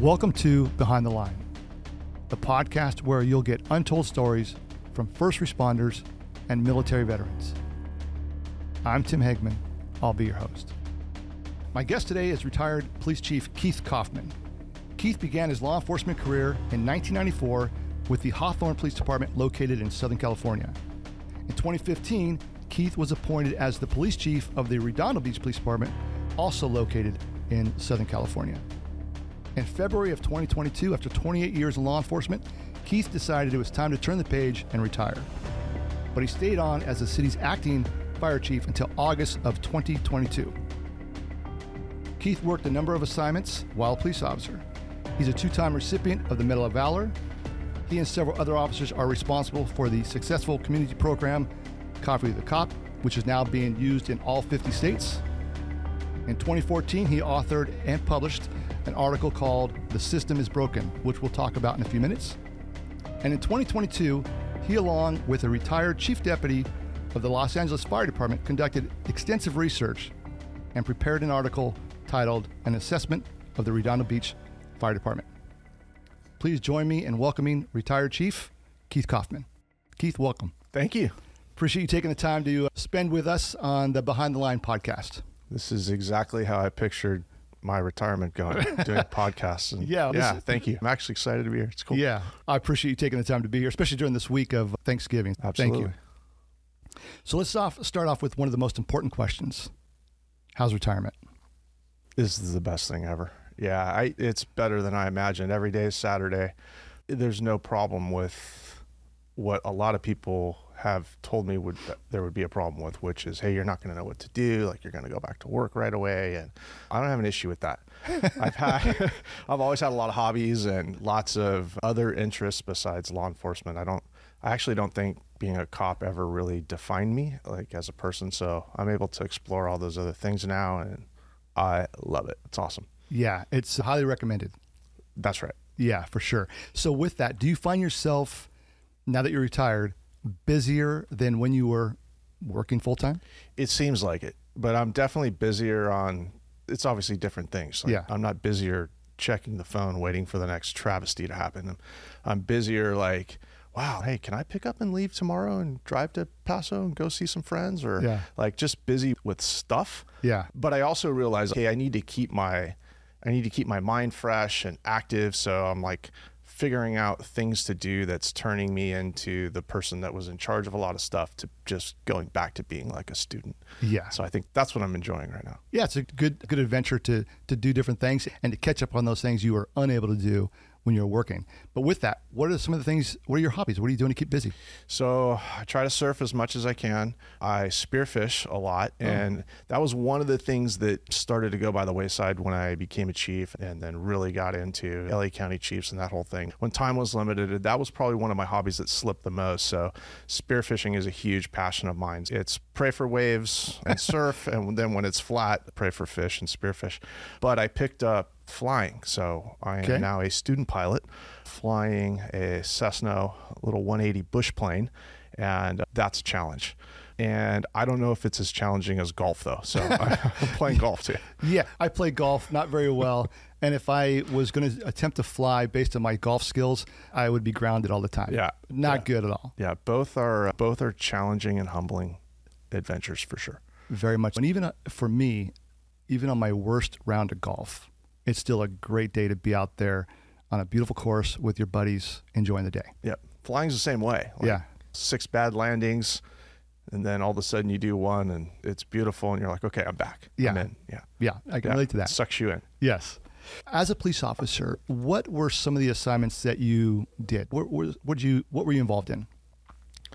Welcome to Behind the Line, the podcast where you'll get untold stories from first responders and military veterans. I'm Tim Hegman. I'll be your host. My guest today is retired Police Chief Keith Kauffman. Keith began his law enforcement career in 1994 with the Hawthorne Police Department located in Southern California. In 2015, Keith was appointed as the police chief of the Redondo Beach Police Department, also located in Southern California. In February of 2022, after 28 years in law enforcement, Keith decided it was time to turn the page and retire. But he stayed on as the city's acting fire chief until August of 2022. Keith worked a number of assignments while a police officer. He's a two time recipient of the Medal of Valor. He and several other officers are responsible for the successful community program Coffee with a Cop, which is now being used in all 50 states. In 2014, he authored and published an article called The System is Broken, which we'll talk about in a few minutes. And in 2022, he, along with a retired chief deputy of the Los Angeles Fire Department, conducted extensive research and prepared an article titled An Assessment of the Redondo Beach Fire Department. Please join me in welcoming retired Chief Keith Kauffman. Keith, welcome. Thank you. Appreciate you taking the time to uh, spend with us on the Behind the Line podcast. This is exactly how I pictured my retirement going, doing podcasts. And Yeah, yeah. is- Thank you. I'm actually excited to be here. It's cool. Yeah, I appreciate you taking the time to be here, especially during this week of Thanksgiving. absolutely. Thank you. So let's off, start off with one of the most important questions. How's retirement? This is the best thing ever. Yeah, I, it's better than I imagined. Every day is Saturday. There's no problem with what a lot of people have told me would there would be a problem with, which is, hey, you're not going to know what to do. Like you're going to go back to work right away, and I don't have an issue with that. I've had, I've always had a lot of hobbies and lots of other interests besides law enforcement. I don't, I actually don't think being a cop ever really defined me like as a person. So I'm able to explore all those other things now, and I love it. It's awesome. Yeah, it's highly recommended. That's right. Yeah, for sure. So with that, do you find yourself now that you're retired busier than when you were working full time? It seems like it, but I'm definitely busier on. It's obviously different things. Like, Yeah. I'm not busier checking the phone, waiting for the next travesty to happen. I'm, I'm busier like, wow, hey, can I pick up and leave tomorrow and drive to Paso and go see some friends, or Yeah. like just busy with stuff. Yeah. But I also realize, okay, I need to keep my, I need to keep my mind fresh and active. So I'm like figuring out things to do that's turning me into the person that was in charge of a lot of stuff to just going back to being like a student. Yeah. So I think that's what I'm enjoying right now. Yeah, it's a good good adventure to to do different things and to catch up on those things you were unable to do when you're working. But with that, what are some of the things? What are your hobbies? What are you doing to keep busy? So I try to surf as much as I can. I spearfish a lot, oh, and that was one of the things that started to go by the wayside when I became a chief, and then really got into LA County Chiefs and that whole thing. When time was limited, that was probably one of my hobbies that slipped the most. So spearfishing is a huge passion of mine. It's pray for waves and surf, and then when it's flat, pray for fish and spearfish. But I picked up flying, so I am Okay. now a student pilot flying a Cessna little 180 bush plane, and that's a challenge. And I don't know if it's as challenging as golf though. So I'm playing golf too. Yeah, I play golf not very well, and if I was going to attempt to fly based on my golf skills, I would be grounded all the time. Yeah. not Yeah. good at all. Yeah, both are both are challenging and humbling adventures for sure. Very much. And even uh, for me, even on my worst round of golf, it's still a great day to be out there on a beautiful course with your buddies enjoying the day. Yep. flying's the same way. Like, Yeah. six bad landings, and then all of a sudden you do one, and it's beautiful, and you're like, okay, I'm back. Yeah. I'm in. Yeah, Yeah, I can yeah. relate to that. Sucks you in. Yes. As a police officer, what were some of the assignments that you did? What, what, what, you, what were you involved in?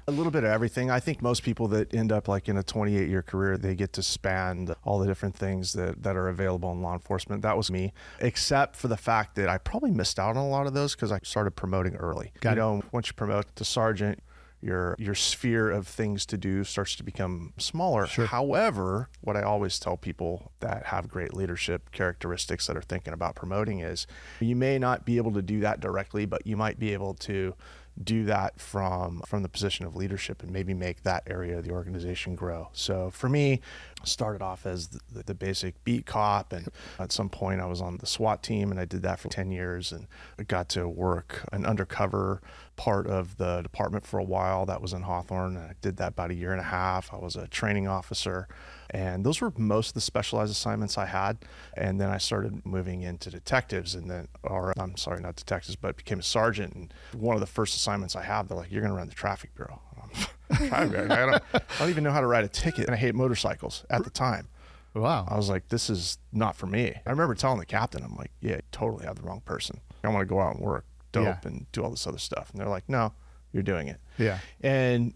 A little bit of everything. I think most people that end up like in a 28 year career, they get to span all the different things that, that are available in law enforcement. That was me, except for the fact that I probably missed out on a lot of those because I started promoting early. Got you it. know, once you promote to sergeant, your your sphere of things to do starts to become smaller. Sure. However, what I always tell people that have great leadership characteristics that are thinking about promoting is you may not be able to do that directly, but you might be able to do that from from the position of leadership and maybe make that area of the organization grow. So for me, started off as the, the, basic beat cop and at some point i was on the swat team and i did that for 10 years and got to work an undercover part of the department for a while that was in hawthorne and i did that about a year and a half i was a training officer and those were most of the specialized assignments i had and then i started moving into detectives and then or i'm sorry not detectives but became a sergeant and one of the first assignments i have they're like you're going to run the traffic bureau I don't, I don't even know how to write a ticket, and I hate motorcycles at the time. Wow. I was like, this is not for me. I remember telling the captain, I'm like, yeah, totally have the wrong person. I want to go out and work dope yeah. and do all this other stuff. And they're like, no, you're doing it. Yeah. And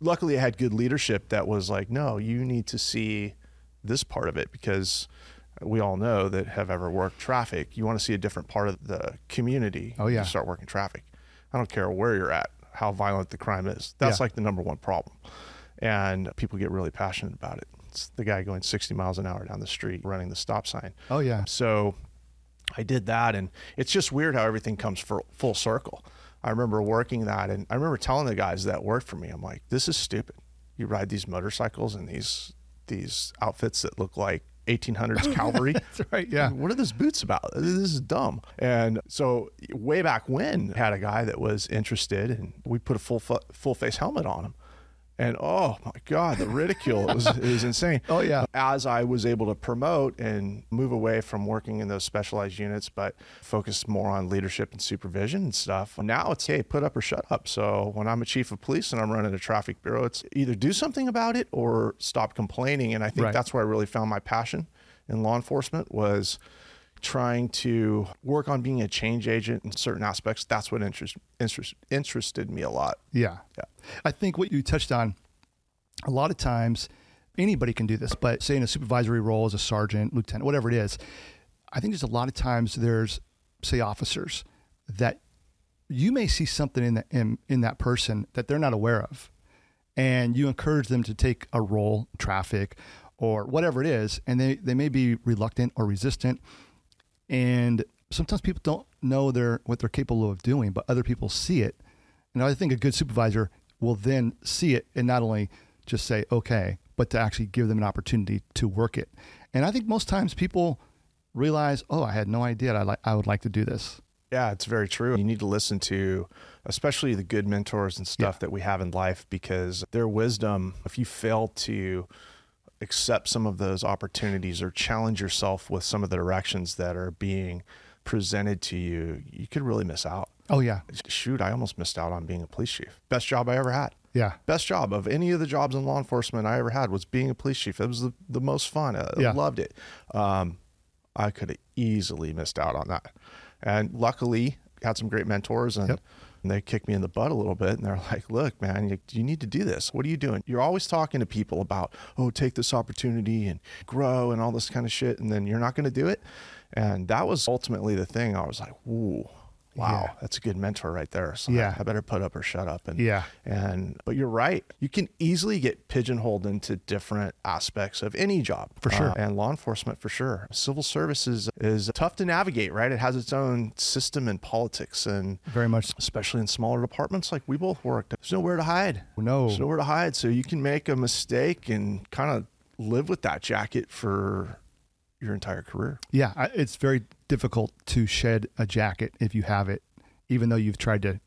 luckily, I had good leadership that was like, no, you need to see this part of it because we all know that have ever worked traffic, you want to see a different part of the community. Oh, yeah. start working traffic. I don't care where you're at how violent the crime is. That's yeah. like the number one problem. And people get really passionate about it. It's the guy going 60 miles an hour down the street running the stop sign. Oh, yeah. So I did that. And it's just weird how everything comes for full circle. I remember working that. And I remember telling the guys that worked for me, I'm like, this is stupid. You ride these motorcycles and these these outfits that look like 1800s cavalry. That's right. Yeah. What are those boots about? This is dumb. And so way back when, had a guy that was interested, and we put a full full face helmet on him and oh my god the ridicule. It was, it was insane. Oh yeah. As i was able to promote and move away from working in those specialized units but focus more on leadership and supervision and stuff now it's hey put up or shut up. So when i'm a chief of police and i'm running a traffic bureau it's either do something about it or stop complaining. And i think right. that's where i really found my passion in law enforcement was trying to work on being a change agent in certain aspects. That's what interest, interest, interested me a lot. Yeah. Yeah. I think what you touched on, a lot of times anybody can do this, but say in a supervisory role as a sergeant, lieutenant, whatever it is, I think there's a lot of times there's, say, officers that you may see something in, the, in, in that person that they're not aware of. And you encourage them to take a role, traffic, or whatever it is, and they, they may be reluctant or resistant and sometimes people don't know they're what they're capable of doing, but other people see it. And I think a good supervisor will then see it and not only just say okay, but to actually give them an opportunity to work it. And I think most times people realize, oh, I had no idea I like I would like to do this. Yeah, it's very true. You need to listen to especially the good mentors and stuff yeah. that we have in life because their wisdom, if you fail to accept some of those opportunities or challenge yourself with some of the directions that are being presented to you, you could really miss out. Oh yeah. Shoot, I almost missed out on being a police chief. Best job I ever had. Yeah. Best job of any of the jobs in law enforcement I ever had was being a police chief. It was the, the most fun. I yeah. loved it. Um, I could have easily missed out on that. And luckily had some great mentors and yep. And they kicked me in the butt a little bit and they're like, look, man, you, you need to do this. What are you doing? You're always talking to people about, oh, take this opportunity and grow and all this kind of shit. And then you're not going to do it. And that was ultimately the thing. I was like, ooh, wow, yeah. that's a good mentor right there. So yeah. I, I, better put up or shut up. And yeah. And but you're right. You can easily get pigeonholed into different aspects of any job. For sure. Uh, and law enforcement for sure. Civil services is tough to navigate, right? It has its own system and politics and very much especially in smaller departments like we both worked. There's nowhere to hide. No. There's nowhere to hide. So you can make a mistake and kind of live with that jacket for your entire career. Yeah, it's very difficult to shed a jacket if you have it, even though you've tried to,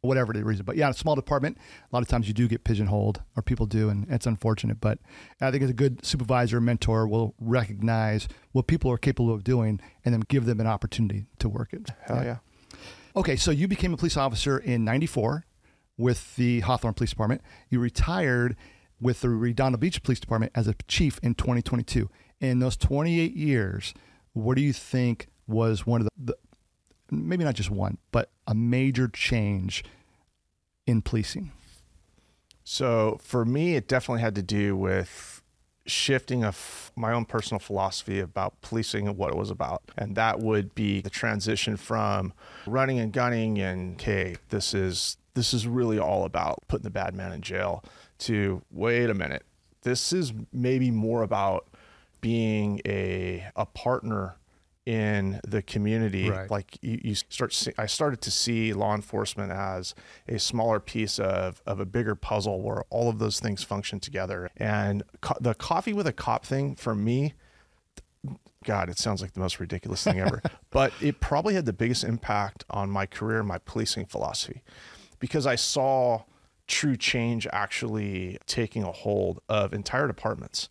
whatever the reason. But yeah, a small department, a lot of times you do get pigeonholed, or people do, and it's unfortunate. But I think as a good supervisor, mentor will recognize what people are capable of doing, and then give them an opportunity to work it. Hell yeah. yeah. Okay, so you became a police officer in '94 with the Hawthorne Police Department. You retired with the Redondo Beach Police Department as a chief in 2022 in those 28 years, what do you think was one of the, the maybe not just one, but a major change in policing? So for me, it definitely had to do with shifting of my own personal philosophy about policing and what it was about. And that would be the transition from running and gunning and okay, this is this is really all about putting the bad man in jail to wait a minute. This is maybe more about being a, a partner in the community. Right. Like you, you start, see, I started to see law enforcement as a smaller piece of, of a bigger puzzle where all of those things function together. And co- the coffee with a cop thing for me, God, it sounds like the most ridiculous thing ever, but it probably had the biggest impact on my career and my policing philosophy because I saw true change actually taking a hold of entire departments.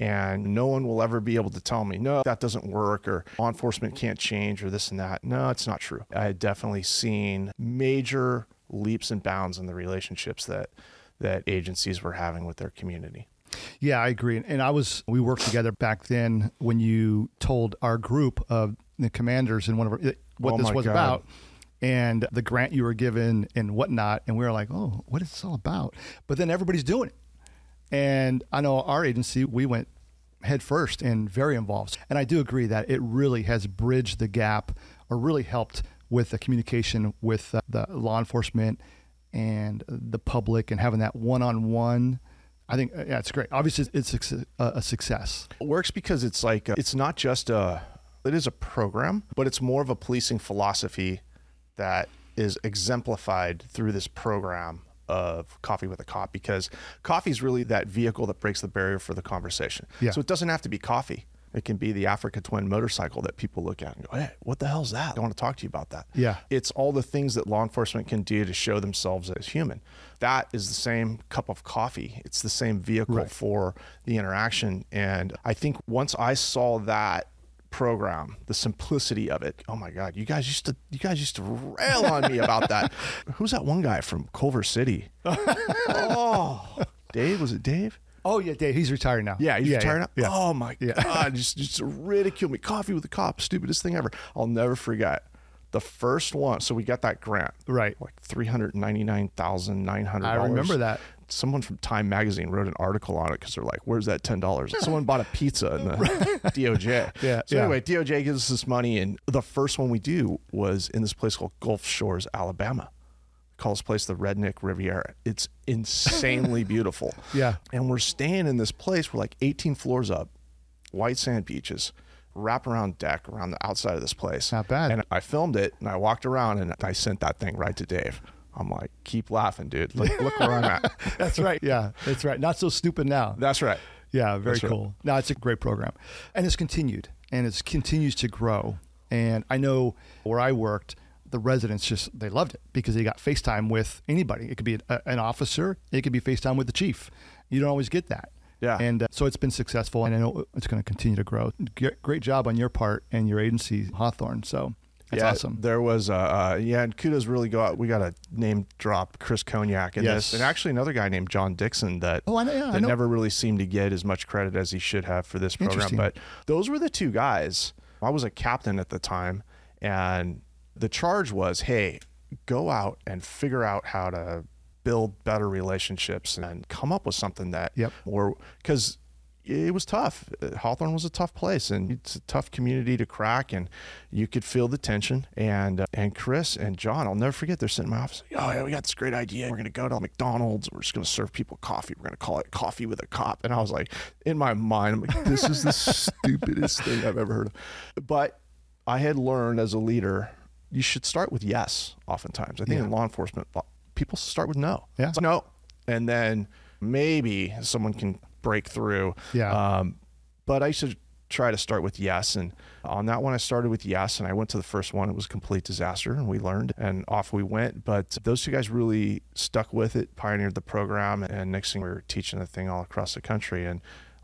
And no one will ever be able to tell me, no, that doesn't work, or law enforcement can't change, or this and that. No, it's not true. I had definitely seen major leaps and bounds in the relationships that that agencies were having with their community. Yeah, I agree. And I was, we worked together back then when you told our group of the commanders and one of our, eh, what Oh this was God. about and the grant you were given and whatnot. And we were like, oh, what is this all about? But then everybody's doing it. And I know our agency, we went head first and very involved. And I do agree that it really has bridged the gap or really helped with the communication with uh, the law enforcement and the public and having that one on one. I think, uh, yeah, it's great. Obviously, it's a, suc- a a success. It works because it's like uh, it's not just a it is a program, but it's more of a policing philosophy that is exemplified through this program of coffee with a cop because coffee is really that vehicle that breaks the barrier for the conversation. Yeah. So it doesn't have to be coffee. It can be the Africa Twin motorcycle that people look at and go, "Hey, what the hell's that? I want to talk to you about that." Yeah. It's all the things that law enforcement can do to show themselves as human. That is the same cup of coffee. It's the same vehicle Right. for the interaction. And I think once I saw that program, the simplicity of it, oh my God, you guys used to you guys used to rail on me about that. Who's that one guy from Culver City? oh, Dave, was it Dave? Oh, yeah, Dave. He's retired now. Yeah, he's retired yeah, now. Oh my Yeah. god, just just ridicule me. Coffee with the cop, stupidest thing ever. I'll never forget the first one. So we got that grant, Right. Like three hundred ninety nine thousand nine hundred. I remember that. Someone from Time Magazine wrote an article on it because they're like, "Where's that ten dollars?" Someone bought a pizza in the DOJ. Yeah, So yeah. anyway, DOJ gives us this money, and the first one we do was in this place called Gulf Shores, Alabama. Call this place the Redneck Riviera. It's insanely beautiful. Yeah. And we're staying in this place. We're like 18 floors up, white sand beaches, wrap around deck around the outside of this place. Not bad. And I filmed it and I walked around and I sent that thing right to Dave. I'm like, keep laughing, dude. Look, look where I'm at. That's right. Yeah, that's right. Not so stupid now. That's right. Yeah, very That's right. cool. No, it's a great program, and it's continued and it continues to grow. And I know where I worked, the residents just they loved it because they got FaceTime with anybody. It could be a, an officer, it could be FaceTime with the chief. You don't always get that. Yeah. And uh, so it's been successful, and I know it's going to continue to grow. G- Great job on your part and your agency, Hawthorne. So that's yeah, awesome. There was, uh, uh, yeah, and kudos really go out. We got a name drop Chris Cognac in Yes. this, and actually another guy named John Dixon that Oh, I know- yeah, I that know. never really seemed to get as much credit as he should have for this program. But those were the two guys. I was a captain at the time, and the charge was, hey, go out and figure out how to build better relationships and come up with something that, Yep. or because it was tough. Hawthorne was a tough place and it's a tough community to crack and you could feel the tension. And uh, and Chris and John, I'll never forget, they're sitting in my office. Oh, yeah, we got this great idea. We're going to go to McDonald's. We're just going to serve people coffee. We're going to call it coffee with a cop. And I was like, in my mind, I'm like, this is the stupidest thing I've ever heard of. But I had learned as a leader, you should start with yes oftentimes. I think Yeah. in law enforcement, people start with no. Yeah. It's no. And then maybe someone can break through. Yeah. Um, but I used to try to start with yes. And on that one, I started with yes. And I went to the first one. It was a complete disaster. And we learned and off we went. But those two guys really stuck with it, pioneered the program. And next thing we were teaching the thing all across the country. And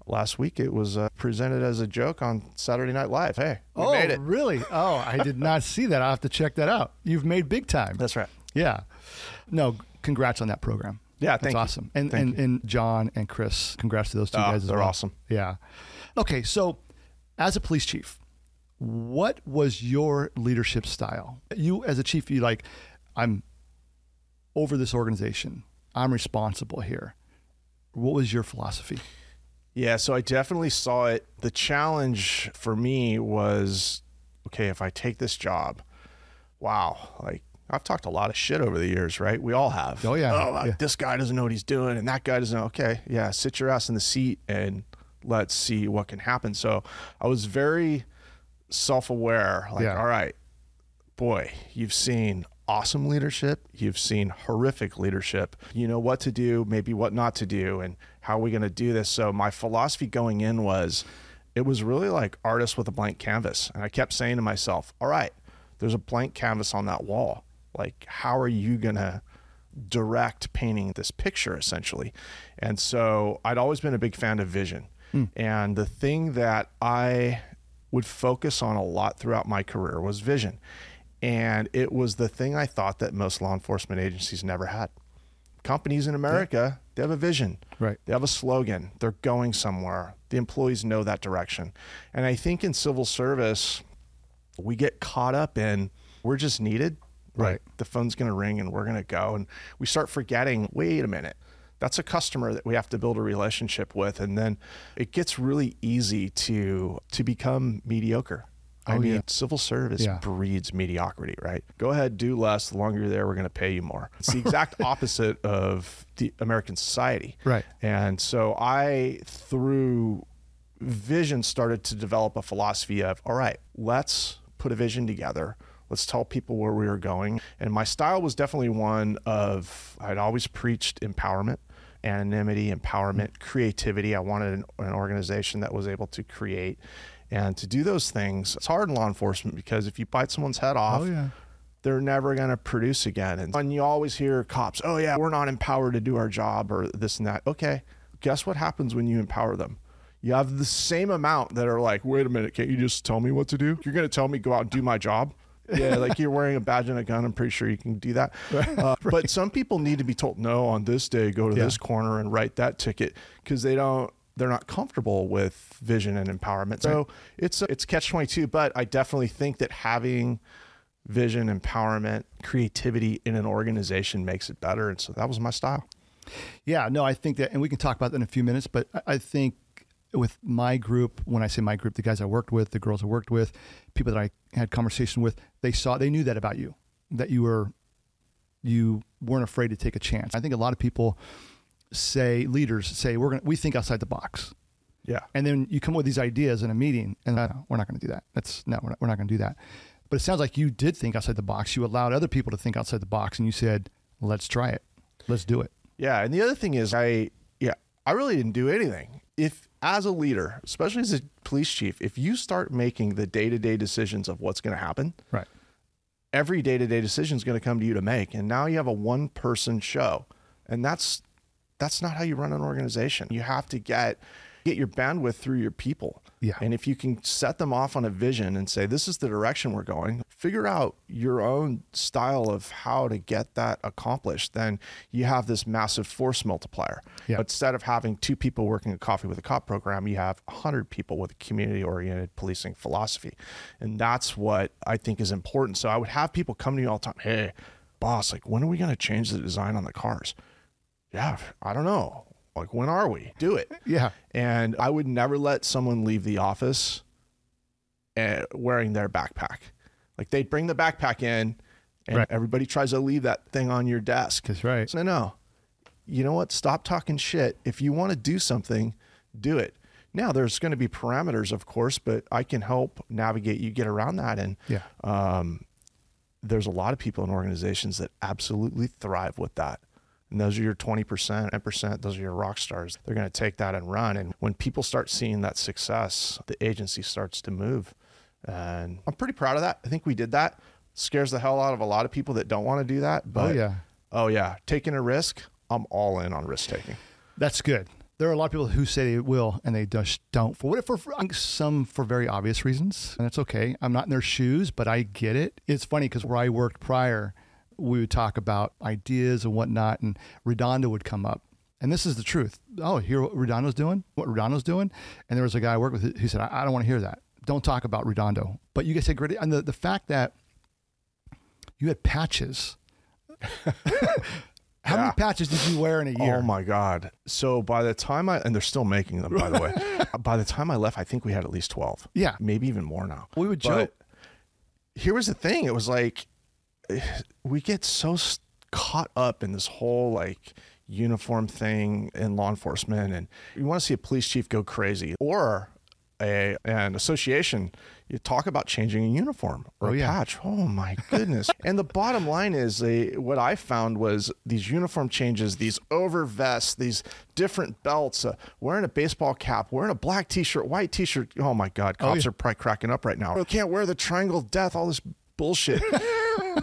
last week it was uh, presented as a joke on Saturday Night Live. Hey, oh, made it. really? Oh, I did not see that. I'll have to check that out. You've made big time. That's right. Yeah. No, congrats on that program. Yeah, That's you. awesome. And, Thank and and John and Chris, congrats to those two Oh, guys as they're well. awesome. Yeah. Okay, so as a police chief, what was your leadership style? You as a chief, you like, I'm over this organization. I'm responsible here. What was your philosophy? Yeah, so I definitely saw it. The challenge for me was okay, if I take this job, wow, like I've talked a lot of shit over the years, right? We all have. Oh, yeah. Oh, uh, Yeah. this guy doesn't know what he's doing, and that guy doesn't. know. Okay, yeah, sit your ass in the seat and let's see what can happen. So I was very self aware. Like, Yeah. all right, boy, you've seen awesome leadership, you've seen horrific leadership. You know what to do, maybe what not to do, and how are we going to do this. So, my philosophy going in was it was really like artist with a blank canvas. And I kept saying to myself, all right, there's a blank canvas on that wall. Like, how are you going to direct painting this picture essentially? And so, I'd always been a big fan of vision. Hmm. And the thing that I would focus on a lot throughout my career was vision. And it was the thing I thought that most law enforcement agencies never had. Companies in America, they have a vision. Right. They have a slogan. They're going somewhere. The employees know that direction. And I think in civil service, we get caught up in we're just needed. Right. Like, the phone's going to ring and we're going to go. And we start forgetting wait a minute. That's a customer that we have to build a relationship with. And then it gets really easy to to become mediocre. I Oh, mean, yeah. civil service Yeah. breeds mediocrity, right? Go ahead, do less. The longer you're there, we're going to pay you more. It's the exact opposite of the American society. Right. And so I, through vision, started to develop a philosophy of, all right, let's put a vision together. Let's tell people where we are going. And my style was definitely one of, I'd always preached empowerment, anonymity, empowerment, mm-hmm. creativity. I wanted an, an organization that was able to create and to do those things. It's hard in law enforcement because if you bite someone's head oh, off, Oh yeah. they're never going to produce again. And, and you always hear cops, oh, yeah, we're not empowered to do our job or this and that. Okay, guess what happens when you empower them? You have the same amount that are like, wait a minute, can't you just tell me what to do? You're going to tell me go out and do my job? Yeah, like you're wearing a badge and a gun. I'm pretty sure you can do that. Uh, But some people need to be told, no, on this day, go to Yeah. this corner and write that ticket because they don't. They're not comfortable with vision and empowerment. So it's it's catch twenty two. But I definitely think that having vision, empowerment, creativity in an organization makes it better. And so that was my style. Yeah, no, I think that, and we can talk about that in a few minutes, but I think with my group, when I say my group, the guys I worked with, the girls I worked with, people that I had conversation with, they saw, they knew that about you, that you were, you weren't afraid to take a chance. I think a lot of people say, leaders say, we're going to, we think outside the box. Yeah. And then you come up with these ideas in a meeting, and we're not going to do that. That's no, we're not, we're not going to do that. But it sounds like you did think outside the box. You allowed other people to think outside the box, and you said, "Let's try it. Let's do it." Yeah, and the other thing is, I yeah, I really didn't do anything. If as a leader, especially as a police chief, if you start making the day to day decisions of what's going to happen, Right. every day to day decision is going to come to you to make, and now you have a one person show, and that's that's not how you run an organization. You have to get get your bandwidth through your people. Yeah. And if you can set them off on a vision and say, this is the direction we're going, figure out your own style of how to get that accomplished, then you have this massive force multiplier. Yeah. Instead of having two people working a coffee with a cop program, you have 100 people with a community oriented policing philosophy. And that's what I think is important. So I would have people come to me all the time, hey, boss, like, when are we going to change the design on the cars? Yeah, I don't know. Like, when are we? Do it. Yeah. And I would never let someone leave the office uh, wearing their backpack. Like they'd bring the backpack in, and Right. everybody tries to leave that thing on your desk. That's right. So no, you know what? Stop talking shit. If you want to do something, do it. Now there's going to be parameters, of course, but I can help navigate you get around that. And Yeah. um, there's a lot of people in organizations that absolutely thrive with that. And those are your 20%, 10%, those are your rock stars. They're going to take that and run. And when people start seeing that success, the agency starts to move. And I'm pretty proud of that. I think we did that. Scares the hell out of a lot of people that don't want to do that. Oh, but oh yeah. oh, yeah, taking a risk, I'm all in on risk taking. That's good. There are a lot of people who say they will and they just don't. For what for, for some for very obvious reasons, and it's okay. I'm not in their shoes, but I get it. It's funny because where I worked prior, we would talk about ideas and whatnot, and Redondo would come up. And this is the truth. Oh, hear what Redondo's doing? What Redondo's doing? And there was a guy I worked with who said, I, I don't want to hear that. Don't talk about Redondo. But you guys said great. And the, the fact that you had patches. How many patches did you wear in a year? Oh my God. So by the time I, and they're still making them, by the way, by the time I left, I think we had at least 12. Yeah. Maybe even more now. We would But joke. Here was the thing. It was like, we get so caught up in this whole like uniform thing in law enforcement. And you want to see a police chief go crazy or a an association, you talk about changing a uniform or Oh, a yeah. patch. Oh my goodness! and the bottom line is, a, what I found was these uniform changes, these over vests, these different belts, uh, wearing a baseball cap, wearing a black T-shirt, white T-shirt. Oh my God! Cops yeah. are probably cracking up right now. I can't wear the triangle of death. All this bullshit.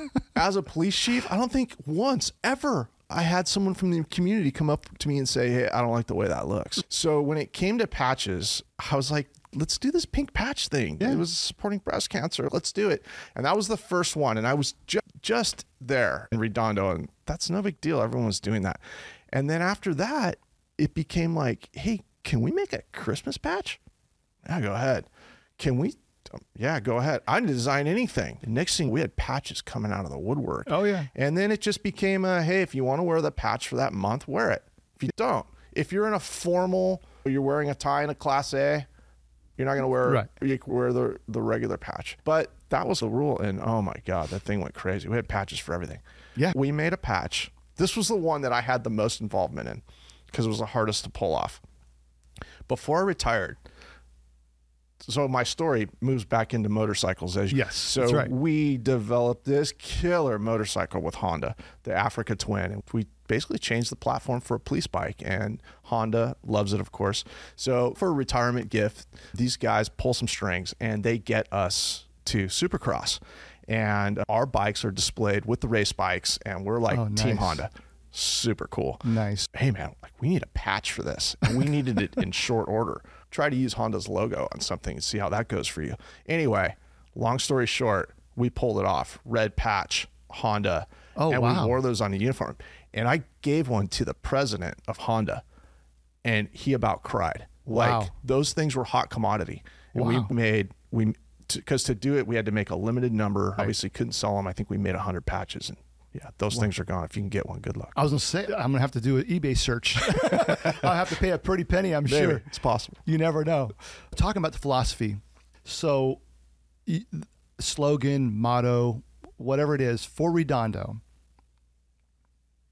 As a police chief, I don't think once ever I had someone from the community come up to me and say, Hey, I don't like the way that looks. So when it came to patches, I was like, let's do this pink patch thing. Yeah. It was supporting breast cancer. Let's do it. And that was the first one. And I was ju- just there in Redondo, and that's no big deal. Everyone was doing that. And then after that, it became like, Hey, can we make a Christmas patch? Yeah, go ahead. Can we? Yeah, go ahead. I didn't design anything. The next thing we had patches coming out of the woodwork. Oh, yeah. And then it just became a hey, if you want to wear the patch for that month, wear it. If you don't, if you're in a formal, you're wearing a tie in a class A, you're not going to wear Right. you wear the the regular patch. But that was the rule, and oh my god, that thing went crazy. We had patches for everything. Yeah. we made a patch. This was the one that I had the most involvement in because it was the hardest to pull off. Before I retired, so my story moves back into motorcycles as Yes, So right. we developed this killer motorcycle with Honda, the Africa Twin, and we basically changed the platform for a police bike. And Honda loves it, of course. So for a retirement gift, these guys pull some strings and they get us to Supercross, and our bikes are displayed with the race bikes, and we're like Oh, Team. Honda. Super cool Nice. hey man, like we need a patch for this. And we needed it in short order. Try to use Honda's logo on something and see how that goes for you. Anyway, long story short, we pulled it off. Red patch, Honda. Oh, and wow. we wore those on the uniform. And I gave one to the president of Honda and he about cried. Like Wow. those things were hot commodity. And Wow. we made we because to do it we had to make a limited number. Obviously couldn't sell them. I think we made 100 patches and yeah, those things are gone. If you can get one, good luck. I was gonna say I'm gonna have to do an eBay search. I'll have to pay a pretty penny, I'm Maybe. sure. It's possible. You never know. Talking about the philosophy, so slogan, motto, whatever it is for Redondo.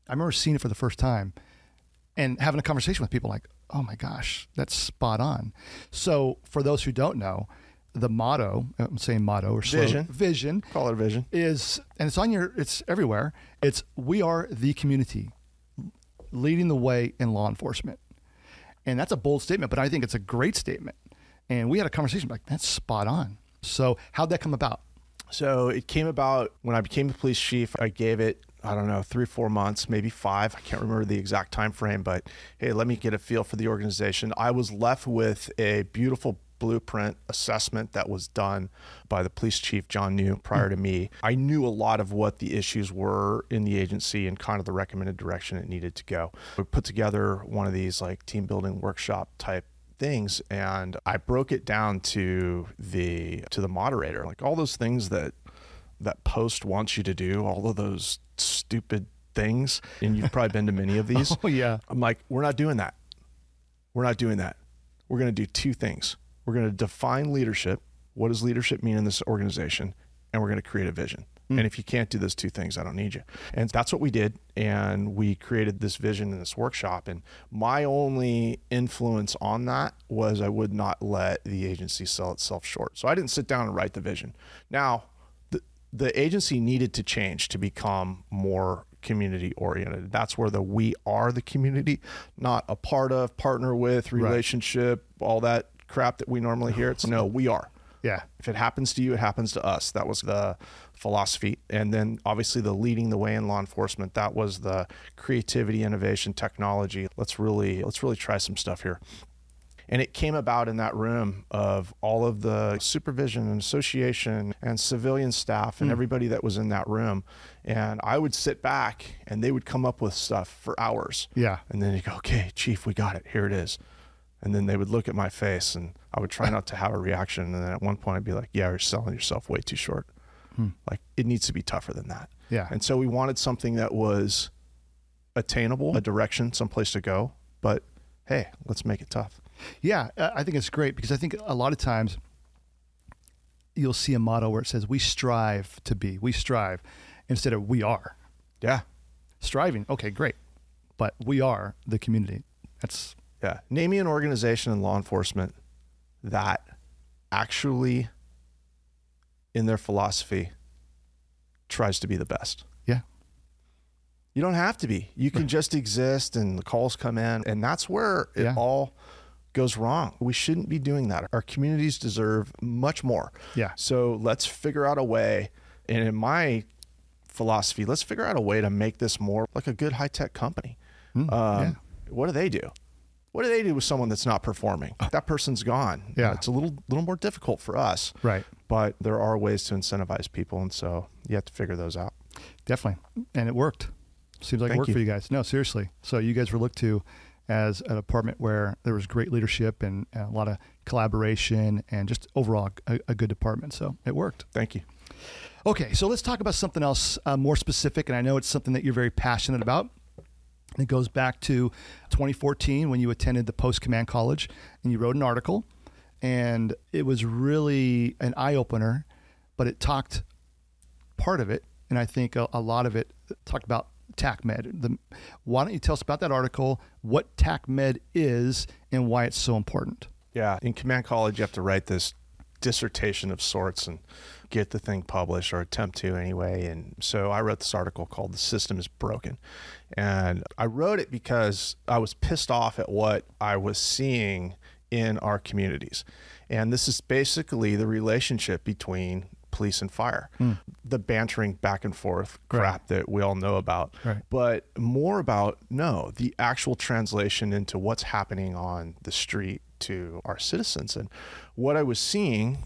I remember seeing it for the first time and having a conversation with people like, "Oh my gosh, that's spot on." So, for those who don't know, the motto, I'm saying motto or slogan, Vision. vision Call it a vision. is and it's on your it's everywhere it's we are the community leading the way in law enforcement and that's a bold statement but i think it's a great statement and we had a conversation like that's spot on so how'd that come about So it came about when I became the police chief. I gave it, I don't know, three, four months, maybe five. I can't remember the exact time frame, but hey, let me get a feel for the organization. I was left with a beautiful blueprint assessment that was done by the police chief, John New, prior to me. I knew a lot of what the issues were in the agency and kind of the recommended direction it needed to go. We put together one of these like team building workshop type things and I broke it down to the to the moderator. Like all those things that that post wants you to do all of those stupid things and you've probably been to many of these. Oh yeah. I'm like we're not doing that. We're not doing that. We're going to do two things we're going to define leadership. What does leadership mean in this organization? And we're going to create a vision. Hmm. And if you can't do those two things i don't need you. And that's what we did and we created this vision in this workshop. And my only influence on that was i would not let the agency sell itself short. So i didn't sit down and write the vision. Now the, the agency needed to change to become more community oriented. That's where the we are the community not a part of partner with relationship all that crap that we normally hear it's no we are yeah if it happens to you, it happens to us. That was the philosophy. And then obviously the leading the way in law enforcement, that was the creativity, innovation, technology. Let's really let's really try some stuff here. And it came about in that room of all of the supervision and association and civilian staff and hmm. everybody that was in that room. And I would sit back and they would come up with stuff for hours. yeah And then you go, okay, chief, we got it. Here it is. And then they would look at my face and I would try not to have a reaction. And then at one point I'd be like, yeah, you're selling yourself way too short. Hmm. Like it needs to be tougher than that. yeah And so we wanted something that was attainable, a direction, someplace to go. But hey, let's make it tough. Yeah, I I think it's great because I think a lot of times you'll see a motto where it says "We strive to be," "We strive," instead of "We are." Yeah. Striving, okay, great, but we are the community. That's Yeah. Name me an organization in law enforcement that actually, in their philosophy, tries to be the best. Yeah. You don't have to be. You can just exist and the calls come in. And that's where it Yeah. all goes wrong. We shouldn't be doing that. Our communities deserve much more. Yeah. So let's figure out a way. And in my philosophy, let's figure out a way to make this more like a good high tech company. Mm, Um, yeah. What do they do? What do they do with someone that's not performing? That person's gone. Yeah. It's a little little more difficult for us, Right. but there are ways to incentivize people. And so you have to figure those out. Definitely. And it worked. Seems like it worked you. for you guys. No, seriously. So you guys were looked to as an apartment where there was great leadership and, and a lot of collaboration and just overall a, a good department. So it worked. Thank you. Okay, so let's talk about something else uh, more specific, and I know it's something that you're very passionate about. It goes back to 2014 when you attended the Post Command College and you wrote an article, and it was really an eye opener, but it talked part of it, and I think a, a lot of it talked about TACMed. The, why don't you tell us about that article, what TACMed is, and why it's so important? Yeah. In command college, you have to write this dissertation of sorts and get the thing published or attempt to anyway. And so I wrote this article called The System is Broken. And I wrote it because I was pissed off at what I was seeing in our communities. And this is basically the relationship between police and fire, hmm. the bantering back and forth crap that we all know about Right. but more about no the actual translation into what's happening on the street to our citizens and what i was seeing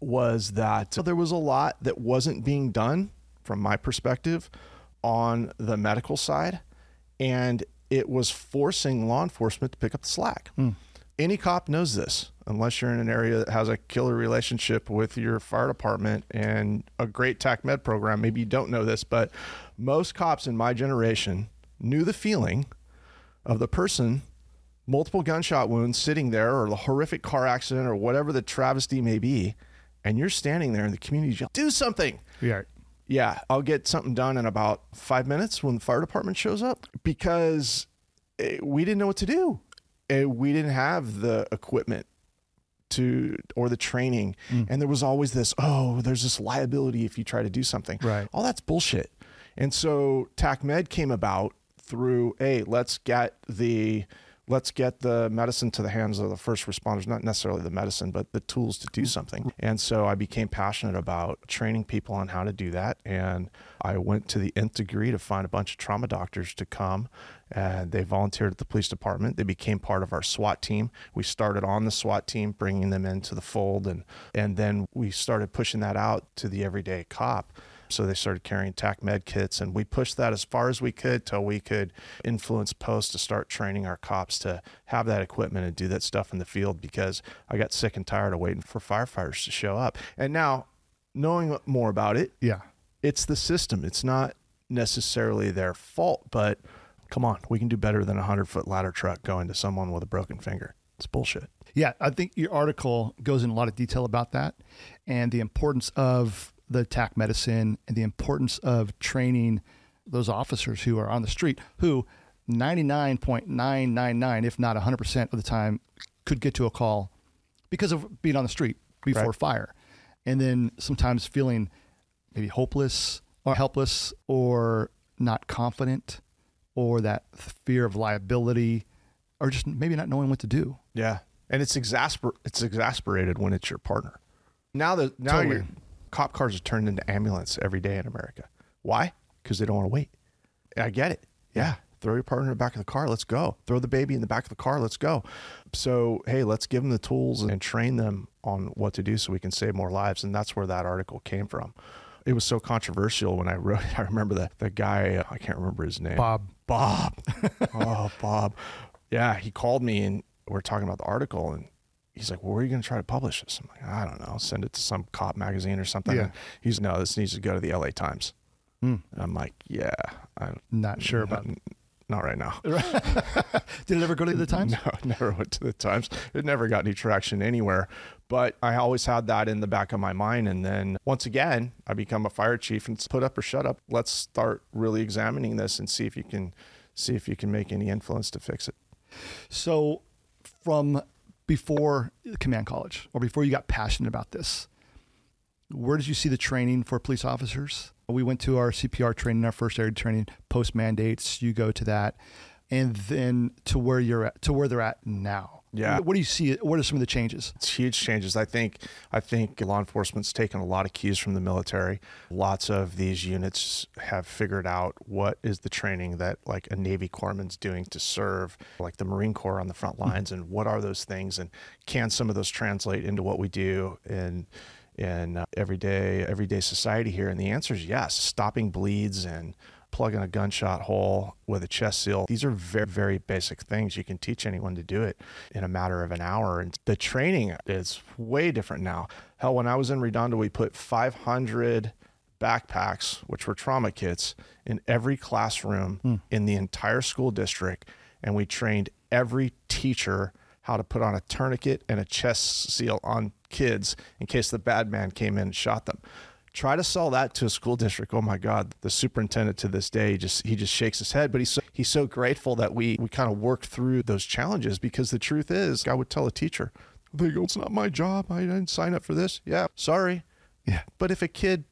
was that there was a lot that wasn't being done from my perspective on the medical side and it was forcing law enforcement to pick up the slack. Hmm. Any cop knows this unless you're in an area that has a killer relationship with your fire department and a great tac med program maybe you don't know this but most cops in my generation knew the feeling of the person multiple gunshot wounds sitting there or the horrific car accident or whatever the travesty may be and you're standing there in the community yell, do something Yeah. yeah, I'll get something done in about five minutes when the fire department shows up because eh, we didn't know what to do. And we didn't have the equipment to or the training. And there was always this, oh, there's this liability if you try to do something. Right. All that's bullshit. And so TACMed came about through, hey, let's get the let's get the medicine to the hands of the first responders, not necessarily the medicine, but the tools to do mm. something. And so I became passionate about training people on how to do that. And I went to the nth degree to find a bunch of trauma doctors to come and they volunteered at the police department. They became part of our SWAT team. We started on the SWAT team, bringing them into the fold, and and then we started pushing that out to the everyday cop. So they started carrying TAC med kits, and we pushed that as far as we could till we could influence post to start training our cops to have that equipment and do that stuff in the field. Because I got sick and tired of waiting for firefighters to show up. And now, knowing more about it, Yeah. it's the system. It's not necessarily their fault, but come on, we can do better than a hundred foot ladder truck going to someone with a broken finger. It's bullshit. Yeah, I think your article goes in a lot of detail about that and the importance of the TAC medicine and the importance of training those officers who are on the street who 99.999 if not 100% of the time could get to a call because of being on the street before Right. fire and then sometimes feeling maybe hopeless or helpless or not confident or that fear of liability or just maybe not knowing what to do Yeah, and it's exasper it's exasperated when it's your partner. Now that now Totally. your cop cars are turned into ambulance every day in America. Why? Because they don't want to wait. I get it. Yeah. Throw your partner in the back of the car. Let's go. Throw the baby in the back of the car. Let's go. So, hey, let's give them the tools and train them on what to do so we can save more lives. And that's where that article came from. It was so controversial when I wrote it. I remember the, the guy, I can't remember his name. Bob. Bob. oh, Bob. Yeah, he called me and we're talking about the article and he's like, well, where are you going to try to publish this? I'm like, I don't know. Send it to some cop magazine or something. Yeah. He's no, this needs to go to the LA Times. Hmm. And I'm like, yeah, I'm Not sure about not, not right now. Did it ever go to the Times? No, it never went to the Times. It never got any traction anywhere. But I always had that in the back of my mind. And then once again, I become a fire chief and it's put up or shut up. Let's start really examining this and see if you can see if you can make any influence to fix it. So, from before the command college or before you got passionate about this, where did you see the training for police officers? We went to our CPR training, our first aid training, post mandates. You go to that, and then to where you're at, to where they're at now. Yeah. What do you see? What are some of the changes? It's huge changes. I think I think law enforcement's taken a lot of cues from the military. Lots of these units have figured out what is the training that like a Navy corpsman's doing to serve like the Marine Corps on the front lines and what are those things and can some of those translate into what we do in in uh, everyday everyday society here and the answer is yes stopping bleeds and plugging a gunshot hole with a chest seal. These are very, very basic things. You can teach anyone to do it in a matter of an hour. And the training is way different now. Hell, when I was in Redondo, we put 500 backpacks, which were trauma kits, in every classroom mm. in the entire school district. And we trained every teacher how to put on a tourniquet and a chest seal on kids in case the bad man came in and shot them try to sell that to a school district. Oh my god the superintendent to this day just he just shakes his head but he's so, he's so grateful that we we kind of worked through those challenges because the truth is i would tell a teacher they go it's not my job. I didn't sign up for this. Yeah sorry. Yeah. But if a kid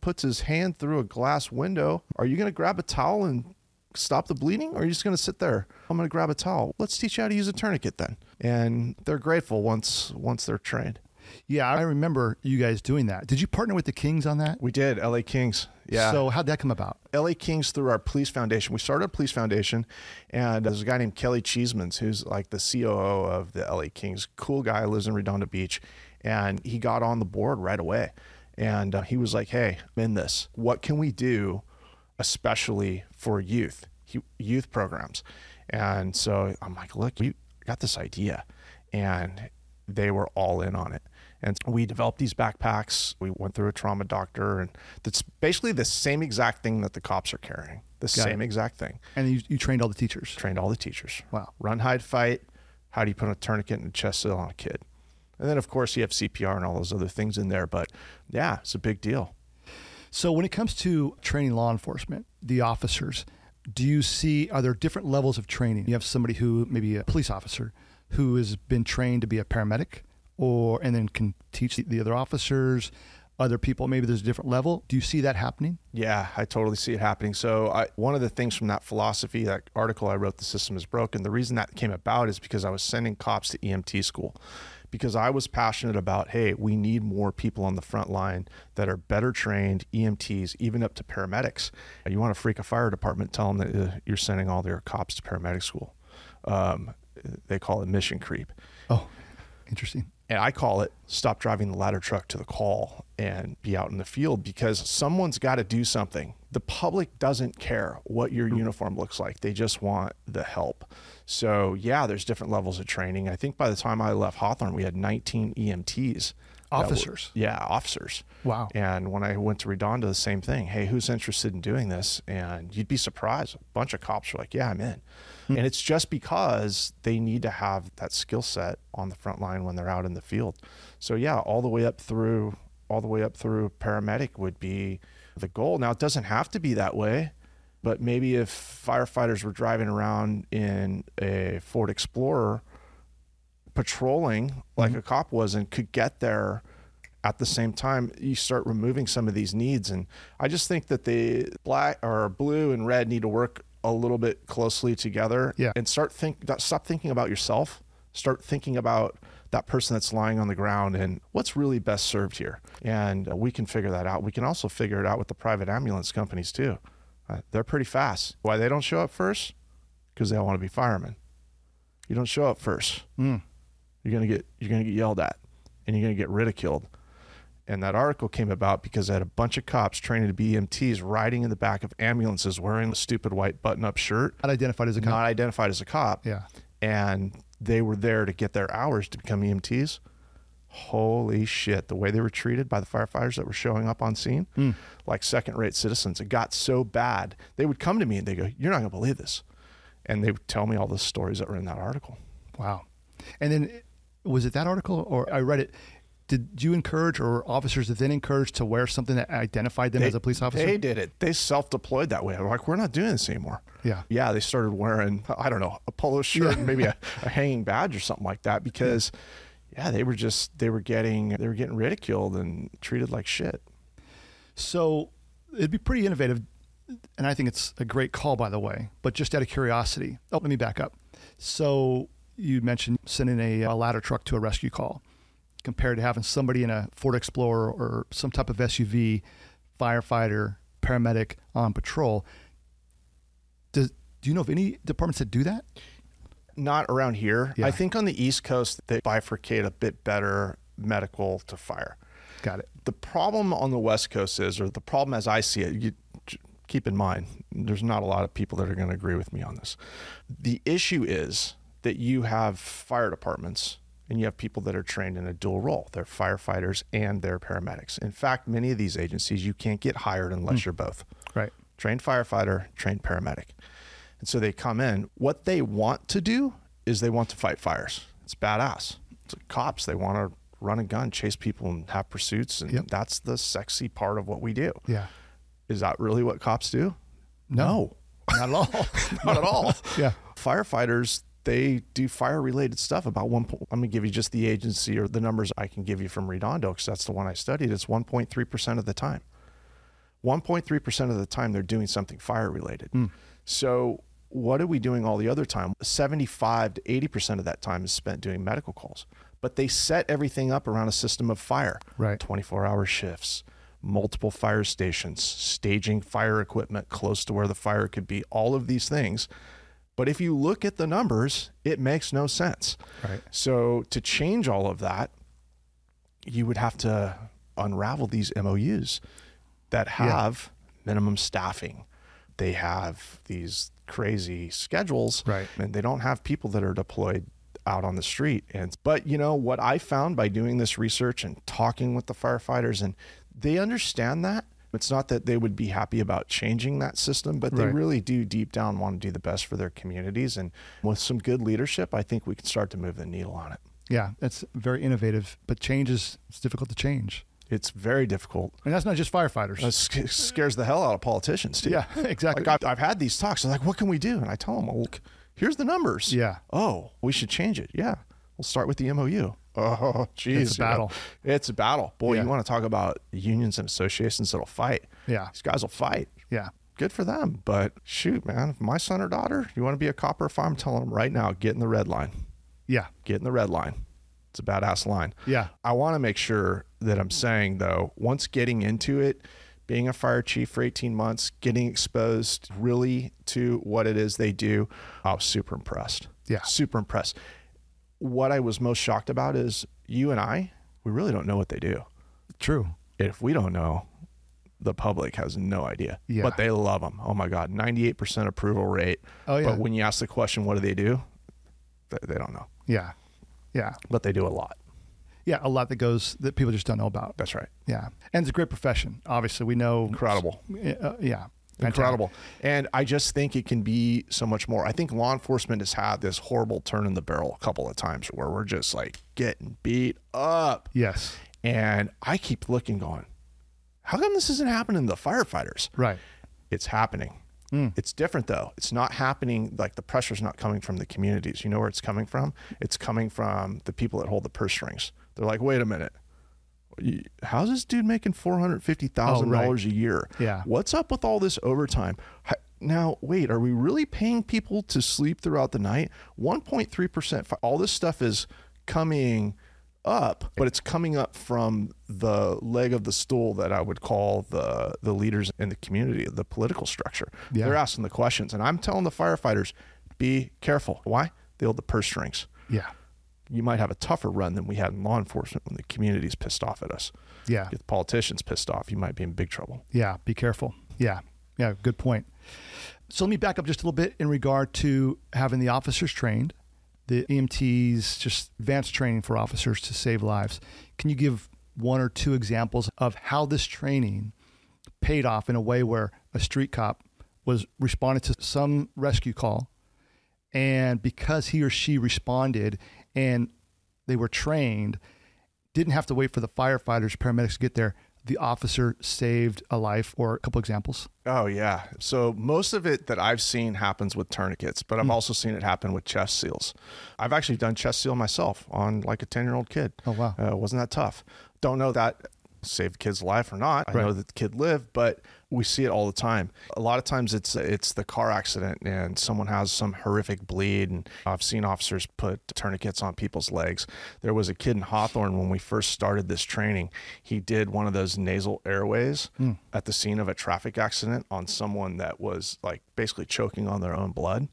puts his hand through a glass window are you going to grab a towel and stop the bleeding or are you just going to sit there? I'm going to grab a towel. Let's teach you how to use a tourniquet then. And they're grateful once once they're trained yeah, I remember you guys doing that. Did you partner with the Kings on that? We did, LA Kings. Yeah. So how'd that come about? LA Kings through our police foundation. We started a police foundation, and there's a guy named Kelly Cheesemans who's like the COO of the LA Kings. Cool guy, lives in Redondo Beach, and he got on the board right away. And uh, he was like, "Hey, I'm in this. What can we do, especially for youth, youth programs?" And so I'm like, "Look, we got this idea," and they were all in on it. And we developed these backpacks. We went through a trauma doctor, and that's basically the same exact thing that the cops are carrying. The Got same it. exact thing. And you, you trained all the teachers? Trained all the teachers. Wow. Run, hide, fight. How do you put a tourniquet and a chest seal on a kid? And then, of course, you have CPR and all those other things in there. But yeah, it's a big deal. So, when it comes to training law enforcement, the officers, do you see, are there different levels of training? You have somebody who, maybe a police officer, who has been trained to be a paramedic or and then can teach the other officers other people maybe there's a different level. Do you see that happening? Yeah i totally see it happening. So I, one of the things from that philosophy that article i wrote the system is broken the reason that came about is because i was sending cops to emt school because i was passionate about hey we need more people on the front line that are better trained emts even up to paramedics. You want to freak a fire department tell them that uh, you're sending all their cops to paramedic school. Um, they call it mission creep. Oh interesting and I call it stop driving the ladder truck to the call and be out in the field because someone's got to do something. The public doesn't care what your hmm. uniform looks like. They just want the help. So, yeah, there's different levels of training. I think by the time I left Hawthorne, we had 19 EMTs. Officers. Were, yeah, officers. Wow. And when I went to Redondo, the same thing. Hey, who's interested in doing this? And you'd be surprised. A bunch of cops were like, yeah, I'm in. Hmm. And it's just because they need to have that skill set on the front line when they're out in the field. So yeah, all the way up through all the way up through paramedic would be the goal. Now it doesn't have to be that way, but maybe if firefighters were driving around in a Ford Explorer patrolling like mm-hmm. a cop was and could get there at the same time you start removing some of these needs. And i just think that the black or blue and red need to work a little bit closely together yeah. and start think stop thinking about yourself. Start thinking about that person that's lying on the ground and what's really best served here. And uh, we can figure that out. We can also figure it out with the private ambulance companies too. Uh, they're pretty fast. Why they don't show up first? Because they all want to be firemen. You don't show up first. Mm. You're gonna get you're gonna get yelled at and you're gonna get ridiculed and that article came about because I had a bunch of cops training to be EMTs riding in the back of ambulances wearing the stupid white button up shirt. Not identified as a cop. Not identified as a cop. Yeah. And they were there to get their hours to become EMTs. Holy shit. The way they were treated by the firefighters that were showing up on scene, mm. like second rate citizens, it got so bad. They would come to me and they go, You're not going to believe this. And they would tell me all the stories that were in that article. Wow. And then was it that article or I read it? did you encourage or officers then encouraged to wear something that identified them They- as a police officer? They did it. They self-deployed that way. I'm like, we're not doing this anymore. yeah. Yeah, they started wearing I don't know a polo shirt, Yeah. maybe a, a hanging badge or something like that because, yeah, they were just they were getting they were getting ridiculed and treated like shit. So it'd be pretty innovative, and I think it's a great call, by the way. But just out of curiosity, oh, let me back up. So you mentioned sending a, a ladder truck to a rescue call, compared to having somebody in a Ford Explorer or some type of SUV, firefighter, paramedic on patrol. Does do you know of any departments that do that? Not around here. Yeah. I think on the East Coast they bifurcate a bit better medical to fire. Got it. The problem on the West Coast is, or the problem as I see it, you keep in mind, there's not a lot of people that are going to agree with me on this. The issue is that you have fire departments and you have people that are trained in a dual role. They're firefighters and they're paramedics. In fact, many of these agencies, you can't get hired unless hmm. you're both Right. trained firefighter, trained paramedic. And so they come in. What they want to do is they want to fight fires. It's badass. It's like cops. They want to run a gun, chase people, and have pursuits. And Yep. that's the sexy part of what we do. Yeah. Is that really what cops do? No. Not at all. not at all. yeah. Firefighters, they do fire related stuff. About one point, I'm going to give you just the agency or the numbers I can give you from Redondo because that's the one I studied. It's 1.3% of the time. 1.3% of the time they're doing something fire related. Hmm. So, what are we doing all the other time? 75 to 80% of that time is spent doing medical calls. But they set everything up around a system of fire Right. 24 hour shifts, multiple fire stations, staging fire equipment close to where the fire could be, all of these things. But if you look at the numbers, it makes no sense. Right. So to change all of that, you would have to unravel these MOUs that have minimum staffing. They have these crazy schedules Right. and they don't have people that are deployed out on the street. And but you know what I found by doing this research and talking with the firefighters and they understand that. It's not that they would be happy about changing that system, but they Right. really do deep down want to do the best for their communities. And with some good leadership, I think we can start to move the needle on it. Yeah. That's very innovative, but change is it's difficult to change. It's very difficult. And that's not just firefighters. It scares the hell out of politicians too. yeah, exactly. Like I've, I've had these talks. They're like, "What can we do?" And I tell them, "Well, look, here's the numbers." Yeah. Oh, we should change it. Yeah. We'll start with the MOU. Oh, geez. It's a battle. It's a battle. Boy, Yeah. you want to talk about unions and associations that'll fight. Yeah. These guys will fight. Yeah. Good for them. But shoot, man, if my son or daughter, you want to be a cop or a fire, I'm telling them right now, get in the red line. Yeah. Get in the red line. It's a badass line. Yeah. I want to make sure that I'm saying though, once getting into it, being a fire chief for 18 months, getting exposed really to what it is they do, I was super impressed. Yeah. Super impressed. What I was most shocked about is you and I, we really don't know what they do. True. If we don't know, the public has no idea. Yeah. But they love them. Oh my God, 98% approval rate. Oh, yeah. But when you ask the question, what do they do? They, don't know. Yeah. Yeah. But they do a lot. Yeah. A lot that goes that people just don't know about. That's right. Yeah. And it's a great profession. Obviously, we know. Incredible. Uh, yeah. Incredible. And I just think it can be so much more. I think law enforcement has had this horrible turn in the barrel a couple of times where we're just like getting beat up. Yes. And I keep looking, going, how come this isn't happening to the firefighters? Right. It's happening. Hmm. It's different though. It's not happening like the pressure's not coming from the communities. You know where it's coming from? It's coming from the people that hold the purse strings. They're like, wait a minute. How's this dude making four hundred fifty thousand dollars oh, a year? Yeah. What's up with all this overtime? Now, wait, are we really paying people to sleep throughout the night? One point three percent. All this stuff is coming up, but it's coming up from the leg of the stool that I would call the the leaders in the community, the political structure. Yeah. They're asking the questions, and I'm telling the firefighters, be careful. Why? They hold the purse strings. Yeah. You might have a tougher run than we had in law enforcement when the community's pissed off at us. Yeah. Get the politicians pissed off, you might be in big trouble. Yeah, be careful. Yeah, yeah, good point. So let me back up just a little bit in regard to having the officers trained, the EMTs, just advanced training for officers to save lives. Can you give one or two examples of how this training paid off in a way where a street cop was responding to some rescue call, and because he or she responded and they were trained, didn't have to wait for the firefighters, paramedics to get there. The officer saved a life, or a couple examples. Oh yeah. So most of it that I've seen happens with tourniquets, but I've Hmm. also seen it happen with chest seals. I've actually done chest seal myself on like a ten year old kid. Oh, wow. Uh, wasn't that tough? Don't know that saved the kid's life or not. I Right. know that the kid lived, but we see it all the time. A lot of times it's it's the car accident and someone has some horrific bleed and I've seen officers put tourniquets on people's legs. There was a kid in Hawthorne when we first started this training. He did one of those nasal airways Hmm. at the scene of a traffic accident on someone that was like basically choking on their own blood.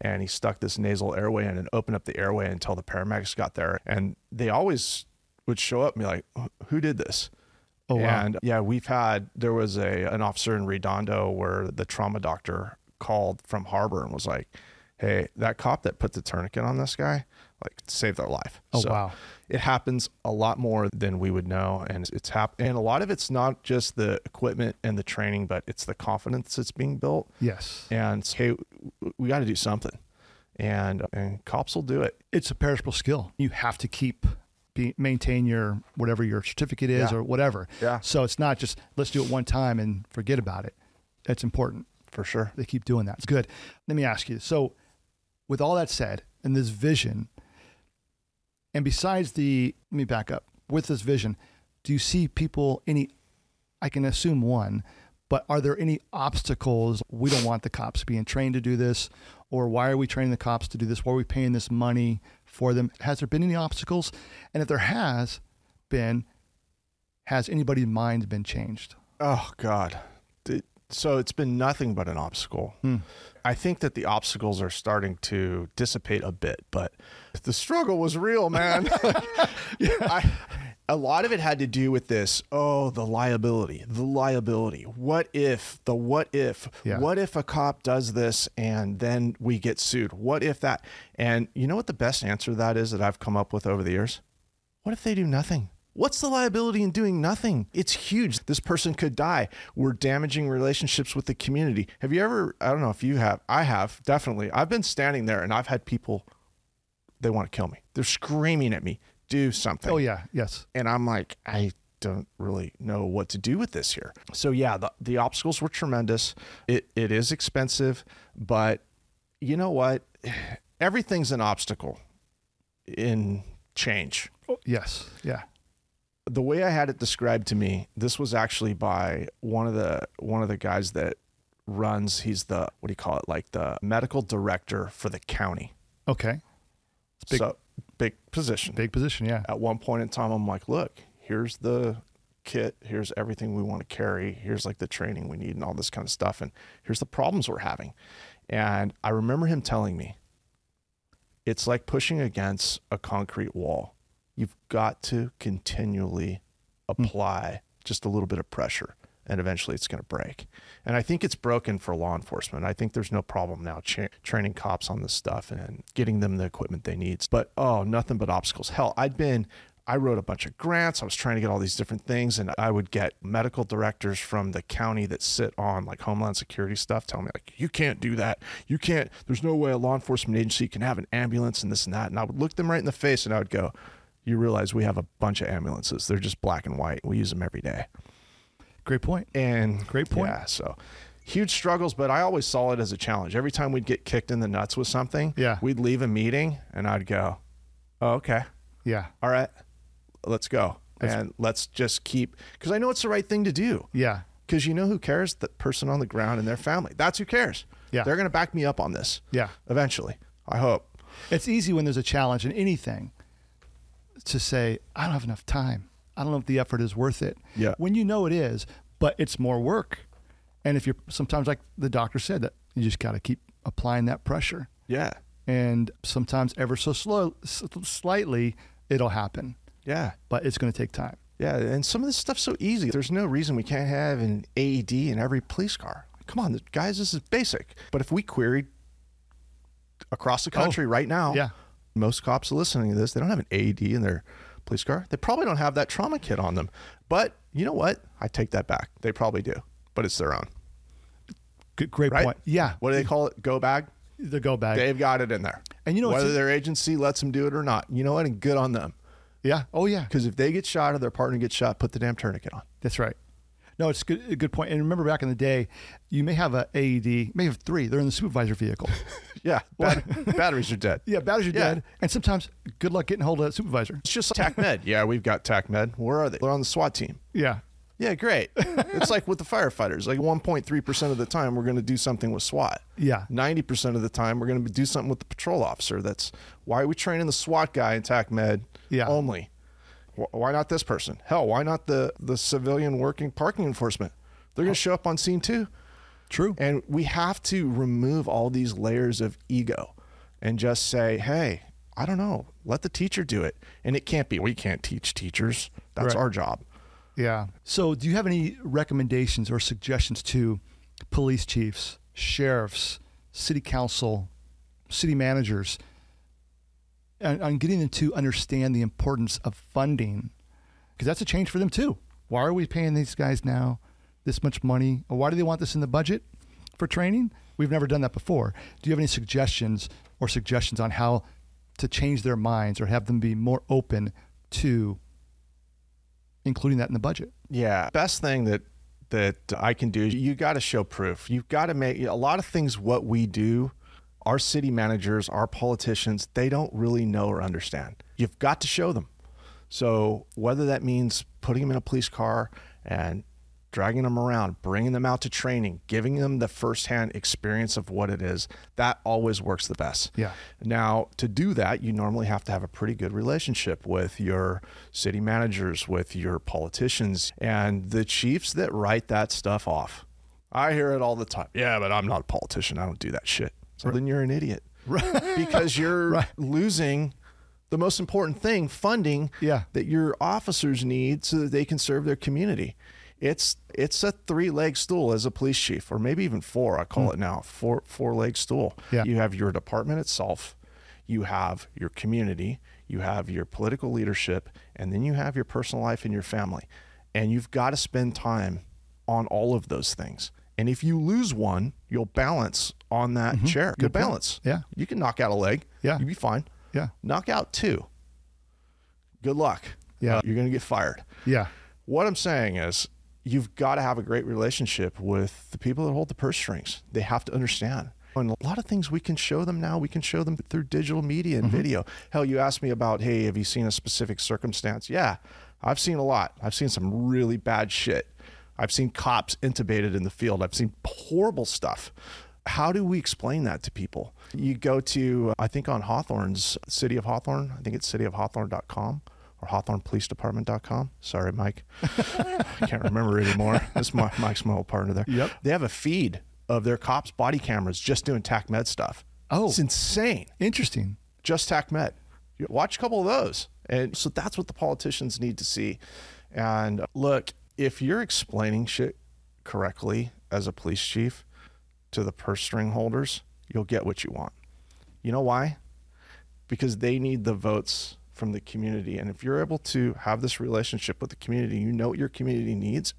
And he stuck this nasal airway in and opened up the airway until the paramedics got there. And they always would show up and be like, who did this? Oh, wow. And yeah, we've had there was a an officer in Redondo where the trauma doctor called from Harbor and was like, "Hey, that cop that put the tourniquet on this guy, like saved their life." Oh, wow. It happens a lot more than we would know, and it's hap- and a lot of it's not just the equipment and the training, but it's the confidence that's being built. Yes. And hey, we got to do something, and and cops will do it. It's a perishable skill. You have to keep be, maintain your whatever your certificate is Yeah. or whatever. Yeah. So it's not just let's do it one time and forget about it. It's important. For sure. They keep doing that. It's good. Let me ask you. So, with all that said, and this vision, and besides the, let me back up. With this vision, do you see people any? I can assume one, but are there any obstacles? We don't want the cops being trained to do this, or why are we training the cops to do this? Why are we paying this money for them? Has there been any obstacles? And if there has been, has anybody's mind been changed? Oh God. So it's been nothing but an obstacle. Hmm. I think that the obstacles are starting to dissipate a bit, but the struggle was real, man. I, a lot of it had to do with this. Oh, the liability, the liability. What if the what if? Yeah. What if a cop does this and then we get sued? What if that? And you know what the best answer to that is that I've come up with over the years? What if they do nothing? What's the liability in doing nothing? It's huge. This person could die. We're damaging relationships with the community. Have you ever, I don't know if you have, I have, definitely. I've been standing there and I've had people, they want to kill me. They're screaming at me, do something. Oh yeah, yes. And I'm like, I don't really know what to do with this here. So yeah, the, the obstacles were tremendous. It it is expensive, but you know what? Everything's an obstacle in change. Oh, yes. Yeah. The way I had it described to me, this was actually by one of the one of the guys that runs, he's the what do you call it? Like the medical director for the county. Okay. It's big, so big position. big position. Yeah. at one point in time, I'm like, look, here's the kit, here's everything we want to carry, here's like the training we need and all this kind of stuff, and here's the problems we're having. And I remember him telling me, it's like pushing against a concrete wall. You've got to continually hmm. apply just a little bit of pressure. And eventually it's going to break. And I think it's broken for law enforcement. I think there's no problem now cha- training cops on this stuff and getting them the equipment they need. But oh, nothing but obstacles. Hell, I'd been I wrote a bunch of grants. I was trying to get all these different things, and I would get medical directors from the county that sit on like Homeland Security stuff telling me like, "You can't do that. You can't. There's no way a law enforcement agency can have an ambulance and this and that." And I would look them right in the face, and I would go, "You realize we have a bunch of ambulances. They're just black and white. We use them every day." Great point. And Great point. Yeah, so huge struggles, but I always saw it as a challenge. Every time we'd get kicked in the nuts with something, Yeah. we'd leave a meeting, and I'd go, oh, "Okay." Yeah. all right, let's go. That's- and let's just keep, because I know it's the right thing to do. Yeah. Because you know who cares? The person on the ground and their family. That's who cares. Yeah. They're going to back me up on this Yeah. eventually. I hope. It's easy when there's a challenge in anything to say, I don't have enough time. I don't know if the effort is worth it. Yeah. When you know it is, but it's more work. And if you're sometimes, like the doctor said, that you just got to keep applying that pressure. Yeah. And sometimes, ever so slow, slightly, it'll happen, Yeah. but it's going to take time. Yeah. And some of this stuff's so easy. There's no reason we can't have an AED in every police car. Come on, guys, this is basic. But if we queried across the oh, country right now, Oh, Yeah. most cops are listening to this, they don't have an AED in their police car. They probably don't have that trauma kit on them. But you know what? I take that back. They probably do, but it's their own. Good, great Right? point. Yeah. What do they call it? Go bag? The go bag. They've got it in there. And you know whether their agency lets them do it or not, you know what? And good on them. Yeah. Oh, yeah. Because if they get shot or their partner gets shot, put the damn tourniquet on. That's right. No, it's good, a good point. And remember back in the day, you may have a AED, you may have three. They're in the supervisor vehicle. Yeah, bat- batteries are dead. yeah, batteries are Yeah. dead. And sometimes good luck getting hold of that supervisor. It's just like TACMED. Yeah, we've got TACMED. Where are they? They're on the SWAT team. Yeah. Yeah, great. it's like with the firefighters. Like 1.3% of the time, we're going to do something with SWAT. Yeah. 90% of the time, we're going to do something with the patrol officer. That's why are we training the SWAT guy in TACMED Yeah. only? Why not this person? Hell, why not the, the civilian working parking enforcement? They're going to oh. show up on scene too. True. And we have to remove all these layers of ego and just say, hey, I don't know, let the teacher do it. And it can't be, we can't teach teachers. That's Right. our job. Yeah. So, do you have any recommendations or suggestions to police chiefs, sheriffs, city council, city managers on, on getting them to understand the importance of funding? Because that's a change for them too. Why are we paying these guys now this much money? Or why do they want this in the budget for training? We've never done that before. Do you have any suggestions or suggestions on how to change their minds or have them be more open to including that in the budget? Yeah. Best thing that that I can do is you got to show proof. You've got to make a lot of things what we do, our city managers, our politicians, they don't really know or understand. You've got to show them. So whether that means putting them in a police car and dragging them around, bringing them out to training, giving them the firsthand experience of what it is, that always works the best. Yeah. Now, to do that, you normally have to have a pretty good relationship with your city managers, with your politicians, and the chiefs that write that stuff off. I hear it all the time. Yeah, but I'm not a politician. I don't do that shit. So then you're an idiot. Right. because you're Right. losing the most important thing, funding Yeah. that your officers need so that they can serve their community. It's it's a three leg stool as a police chief, or maybe even four. I call it now four four leg stool. Yeah. You have your department itself, you have your community, you have your political leadership, and then you have your personal life and your family. And you've got to spend time on all of those things. And if you lose one, you'll balance on that chair. You'll Good point. balance. Yeah. You can knock out a leg. Yeah. You'll be fine. Yeah. Knock out two. Good luck. Yeah. Uh, you're going to get fired. Yeah. What I'm saying is, you've got to have a great relationship with the people that hold the purse strings. They have to understand. And a lot of things we can show them now, we can show them through digital media and mm-hmm. video. Hell, you asked me about, hey, have you seen a specific circumstance? Yeah, I've seen a lot. I've seen some really bad shit. I've seen cops intubated in the field. I've seen horrible stuff. How do we explain that to people? You go to, I think on Hawthorne's, City of Hawthorne, I think it's cityofhawthorne.com or hawthornepolicedepartment.com. Sorry, Mike. I can't remember anymore. This is my, Mike's my old partner there. Yep. They have a feed of their cops' body cameras just doing TAC med stuff. Oh. It's insane. Interesting. Just TAC med. Watch a couple of those. And so that's what the politicians need to see. And uh, look, if you're explaining shit correctly as a police chief to the purse string holders, you'll get what you want. You know why? Because they need the votes from the community. And if you're able to have this relationship with the community, you know what your community needs.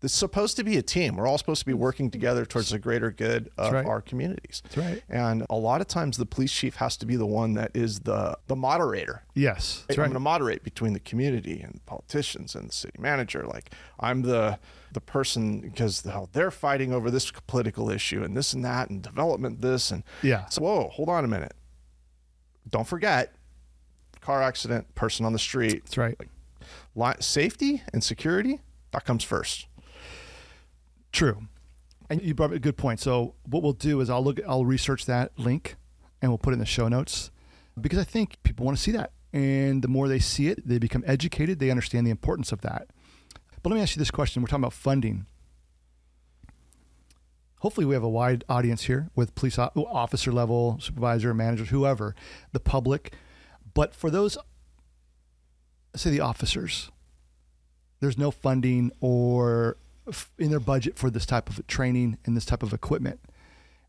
It's supposed to be a team. We're all supposed to be working together towards the greater good of right. our communities. That's right. And a lot of times the police chief has to be the one that is the the moderator. Yes. That's I'm going to moderate between the community and politicians and the city manager. Like I'm the the person because hell, they're fighting over this political issue and this and that and development this and Yeah. So whoa, hold on a minute. Don't forget, car accident, person on the street, That's right. li- safety and security that comes first. True. And you brought up a good point. So what we'll do is I'll look I'll research that link and we'll put it in the show notes because I think people want to see that. And the more they see it, they become educated, they understand the importance of that. But let me ask you this question. We're talking about funding. Hopefully we have a wide audience here with police officer level, supervisor, managers, whoever, the public. But for those say the officers, there's no funding or in their budget for this type of training and this type of equipment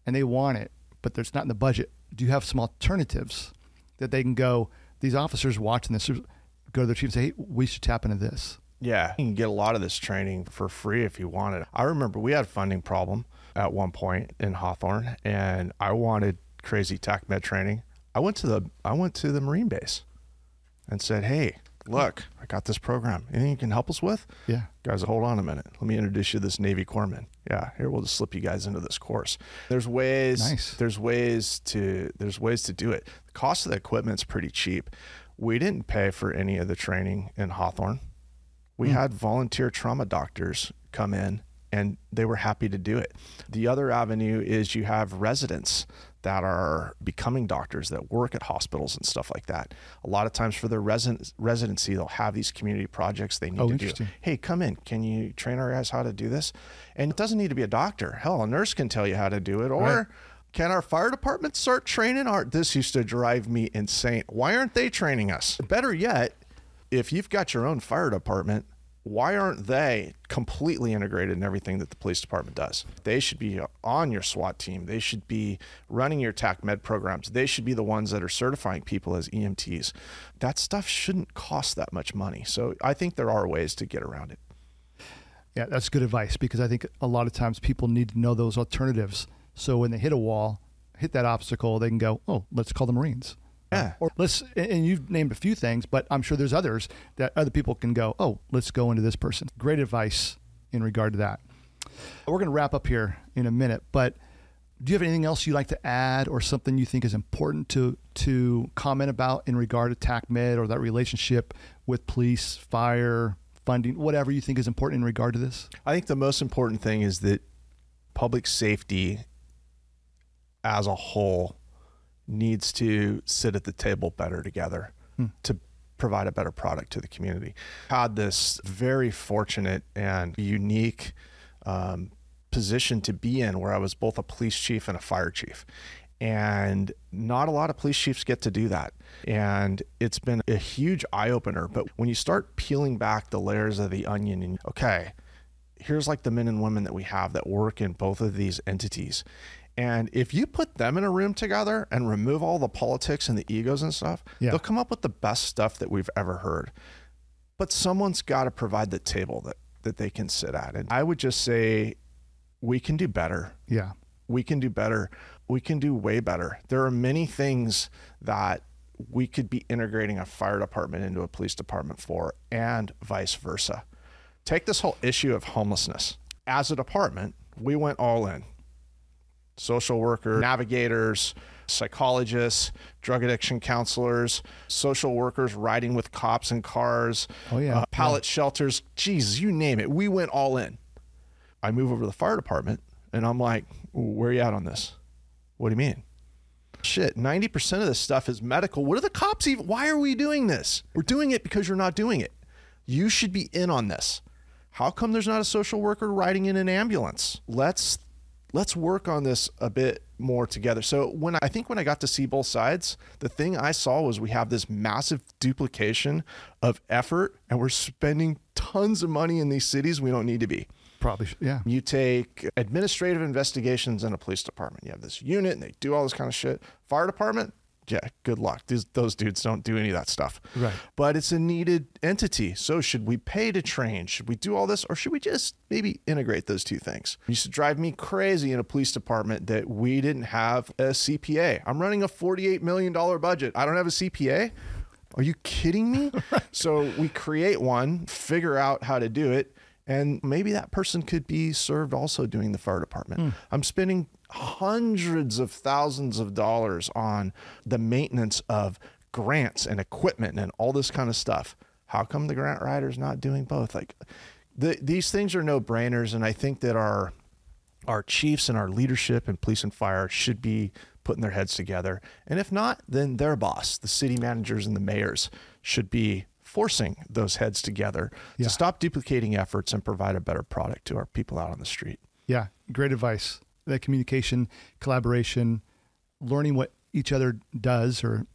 and they want it but there's not in the budget do you have some alternatives that they can go these officers watching this go to their chief and say hey we should tap into this Yeah, you can get a lot of this training for free if you want it. I remember we had a funding problem at one point in Hawthorne, and I wanted crazy TAC med training. I went to the I went to the Marine base and said, "Hey, look, I got this program. Anything you can help us with? Yeah. Guys, hold on a minute. Let me introduce you to this Navy corpsman. Yeah, here we'll just slip you guys into this course. There's ways. Nice. There's ways to. There's ways to do it. The cost of the equipment's pretty cheap. We didn't pay for any of the training in Hawthorne. We Hmm. had volunteer trauma doctors come in, and they were happy to do it. The other avenue is you have residents that are becoming doctors that work at hospitals and stuff like that. A lot of times for their resident, residency, they'll have these community projects they need Oh, to do. Hey, come in. Can you train our guys how to do this? And it doesn't need to be a doctor. Hell, a nurse can tell you how to do it. Or Right. can our fire department start training our? This used to drive me insane. Why aren't they training us? Better yet, if you've got your own fire department, why aren't they completely integrated in everything that the police department does? They should be on your SWAT team. They should be running your TAC med programs. They should be the ones that are certifying people as EMTs. That stuff shouldn't cost that much money. So I think there are ways to get around it. Yeah, that's good advice because I think a lot of times people need to know those alternatives. So when they hit a wall, hit that obstacle, they can go, oh, let's call the Marines. Yeah. Or let's, and- you've named a few things, but I'm sure there's others that other people can go, oh, let's go into this person. Great advice in regard to that. We're going to wrap up here in a minute, but do you have anything else you'd like to add or something you think is important to to comment about in regard to TACMed or that relationship with police, fire, funding, whatever you think is important in regard to this? I think the most important thing is that public safety as a whole needs to sit at the table better together to provide a better product to the community. Had this very fortunate and unique um, position to be in where I was both a police chief and a fire chief. And not a lot of police chiefs get to do that. And it's been a huge eye opener. But when you start peeling back the layers of the onion and, okay, here's like the men and women that we have that work in both of these entities. And if you put them in a room together and remove all the politics and the egos and stuff, Yeah. they'll come up with the best stuff that we've ever heard. But someone's got to provide the table that, that they can sit at. And I would just say we can do better Yeah. we can do better. We can do way better. There are many things that we could be integrating a fire department into a police department for, and vice versa. Take this whole issue of homelessness. As a department, we went all in social worker, navigators, psychologists, drug addiction counselors, social workers riding with cops in cars, Oh, yeah. uh, pallet shelters. Jesus, you name it. We went all in. I move over to the fire department and I'm like, where are you at on this? What do you mean? Shit, 90% of this stuff is medical. What are the cops even? Why are we doing this? We're doing it because you're not doing it. You should be in on this. How come there's not a social worker riding in an ambulance? Let's let's work on this a bit more together. So when I think when I got to see both sides, the thing I saw was we have this massive duplication of effort and we're spending tons of money in these cities we don't need to be. Probably. Yeah. You take administrative investigations in a police department. You have this unit and they do all this kind of shit. Fire department, yeah, good luck. These, those dudes don't do any of that stuff. Right. But it's a needed entity. So should we pay to train? Should we do all this? Or should we just maybe integrate those two things? It used to drive me crazy in a police department that we didn't have a CPA. I'm running a $48 million budget. I don't have a CPA. Are you kidding me? So we create one, figure out how to do it, and maybe that person could be served also doing the fire department. Hmm. I'm spending hundreds of thousands of dollars on the maintenance of grants and equipment and all this kind of stuff. How come the grant writer's not doing both? Like the, these things are no brainers, and I think that our our chiefs and our leadership and police and fire should be putting their heads together. And if not, then their boss, the city managers and the mayors, should be forcing those heads together Yeah. to stop duplicating efforts and provide a better product to our people out on the street. Yeah, great advice. That communication, collaboration, learning what each other does or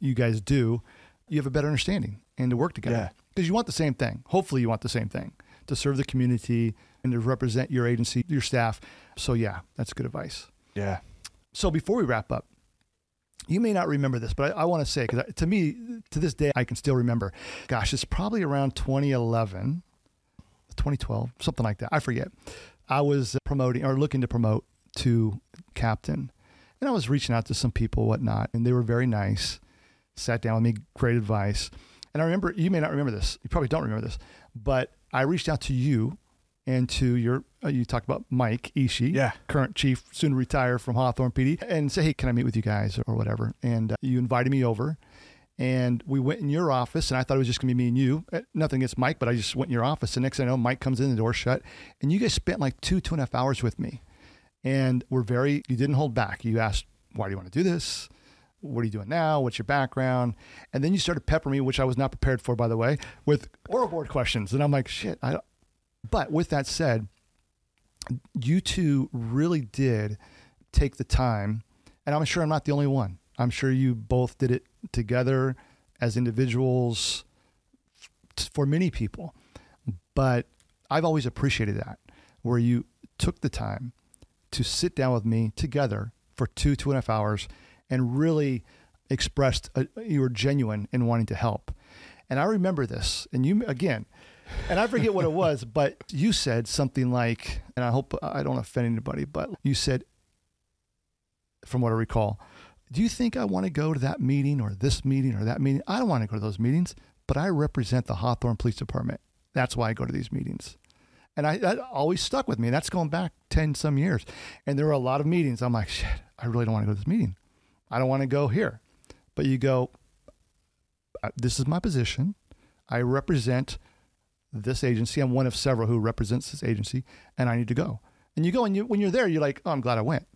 you guys do, you have a better understanding and to work together. Yeah. Because you want the same thing. Hopefully, you want the same thing to serve the community and to represent your agency, your staff. So, yeah, that's good advice. Yeah. So, before we wrap up, you may not remember this, but I, I want to say, because to me, to this day, I can still remember. Gosh, it's probably around 2011, 2012, something like that. I forget. I was uh, promoting or looking to promote to captain, and I was reaching out to some people, whatnot, and they were very nice. Sat down with me, great advice. And I remember, you may not remember this, you probably don't remember this, but I reached out to you and to your, uh, you talked about Mike Ishii, Yeah. current chief, soon to retire from Hawthorne PD, and say, hey, can I meet with you guys or whatever? And uh, you invited me over. And we went in your office, and I thought it was just going to be me and you. Uh, Nothing against Mike, but I just went in your office. And next thing I know, Mike comes in, the door shut, and you guys spent like two, two and a half hours with me. And we're very, you didn't hold back. You asked, why do you want to do this? What are you doing now? What's your background? And then you started peppering me, which I was not prepared for, by the way, with oral board questions. And I'm like, shit. I don't. But with that said, you two really did take the time, and I'm sure I'm not the only one. I'm sure you both did it together as individuals for many people. But I've always appreciated that, where you took the time to sit down with me together for two, two and a half hours and really expressed a, you were genuine in wanting to help. And I remember this, and you, again, and I forget what it was, but you said something like, and I hope I don't offend anybody, but you said, from what I recall, do you think I want to go to that meeting or this meeting or that meeting? I don't want to go to those meetings, but I represent the Hawthorne Police Department. That's why I go to these meetings. And I that always stuck with me. That's going back 10 some years. And there were a lot of meetings. I'm like, shit, I really don't want to go to this meeting. I don't want to go here. But you go, "Uh, this is my position. I represent this agency. I'm one of several who represents this agency, and I need to go. And you go, and you, when you're there, you're like, oh, I'm glad I went.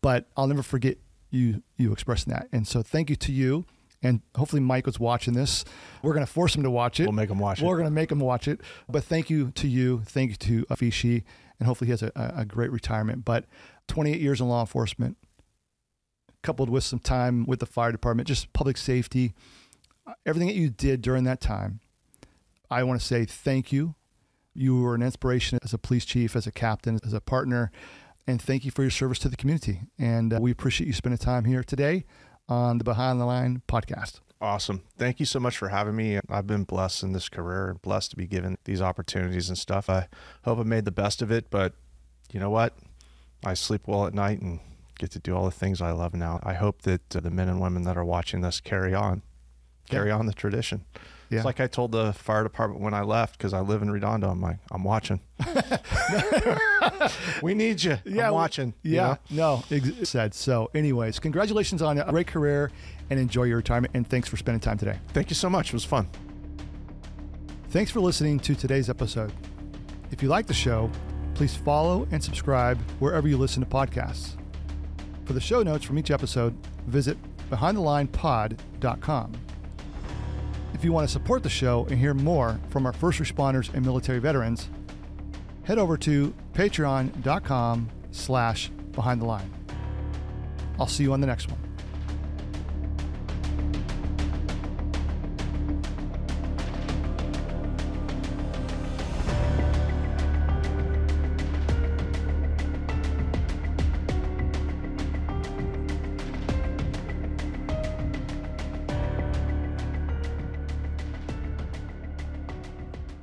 But I'll never forget you you expressing that. And so thank you to you. And hopefully Mike was watching this. We're going to force him to watch it. We'll make him watch it. We're going to make him watch it. But thank you to you. Thank you to Afishi. And hopefully he has a, a a great retirement. But 28 years in law enforcement, coupled with some time with the fire department, just public safety, everything that you did during that time, I want to say thank you. You were an inspiration as a police chief, as a captain, as a partner, and thank you for your service to the community. And uh, we appreciate you spending time here today on the Behind the Line podcast. Awesome. Thank you so much for having me. I've been blessed in this career and blessed to be given these opportunities and stuff. I hope I made the best of it, but you know what? I sleep well at night and get to do all the things I love now. I hope that uh, the men and women that are watching this carry on, carry on the tradition. Yeah. It's like I told the fire department when I left because I live in Redondo. I'm like, I'm watching. we need you. Yeah, I'm watching. you Yeah, know? no, ex- said. So, anyways, congratulations on a great career and enjoy your retirement. And thanks for spending time today. Thank you so much. It was fun. Thanks for listening to today's episode. If you like the show, please follow and subscribe wherever you listen to podcasts. For the show notes from each episode, visit behindthelinepod.com. If you want to support the show and hear more from our first responders and military veterans, head over to patreon.com slash behind the line. I'll see you on the next one.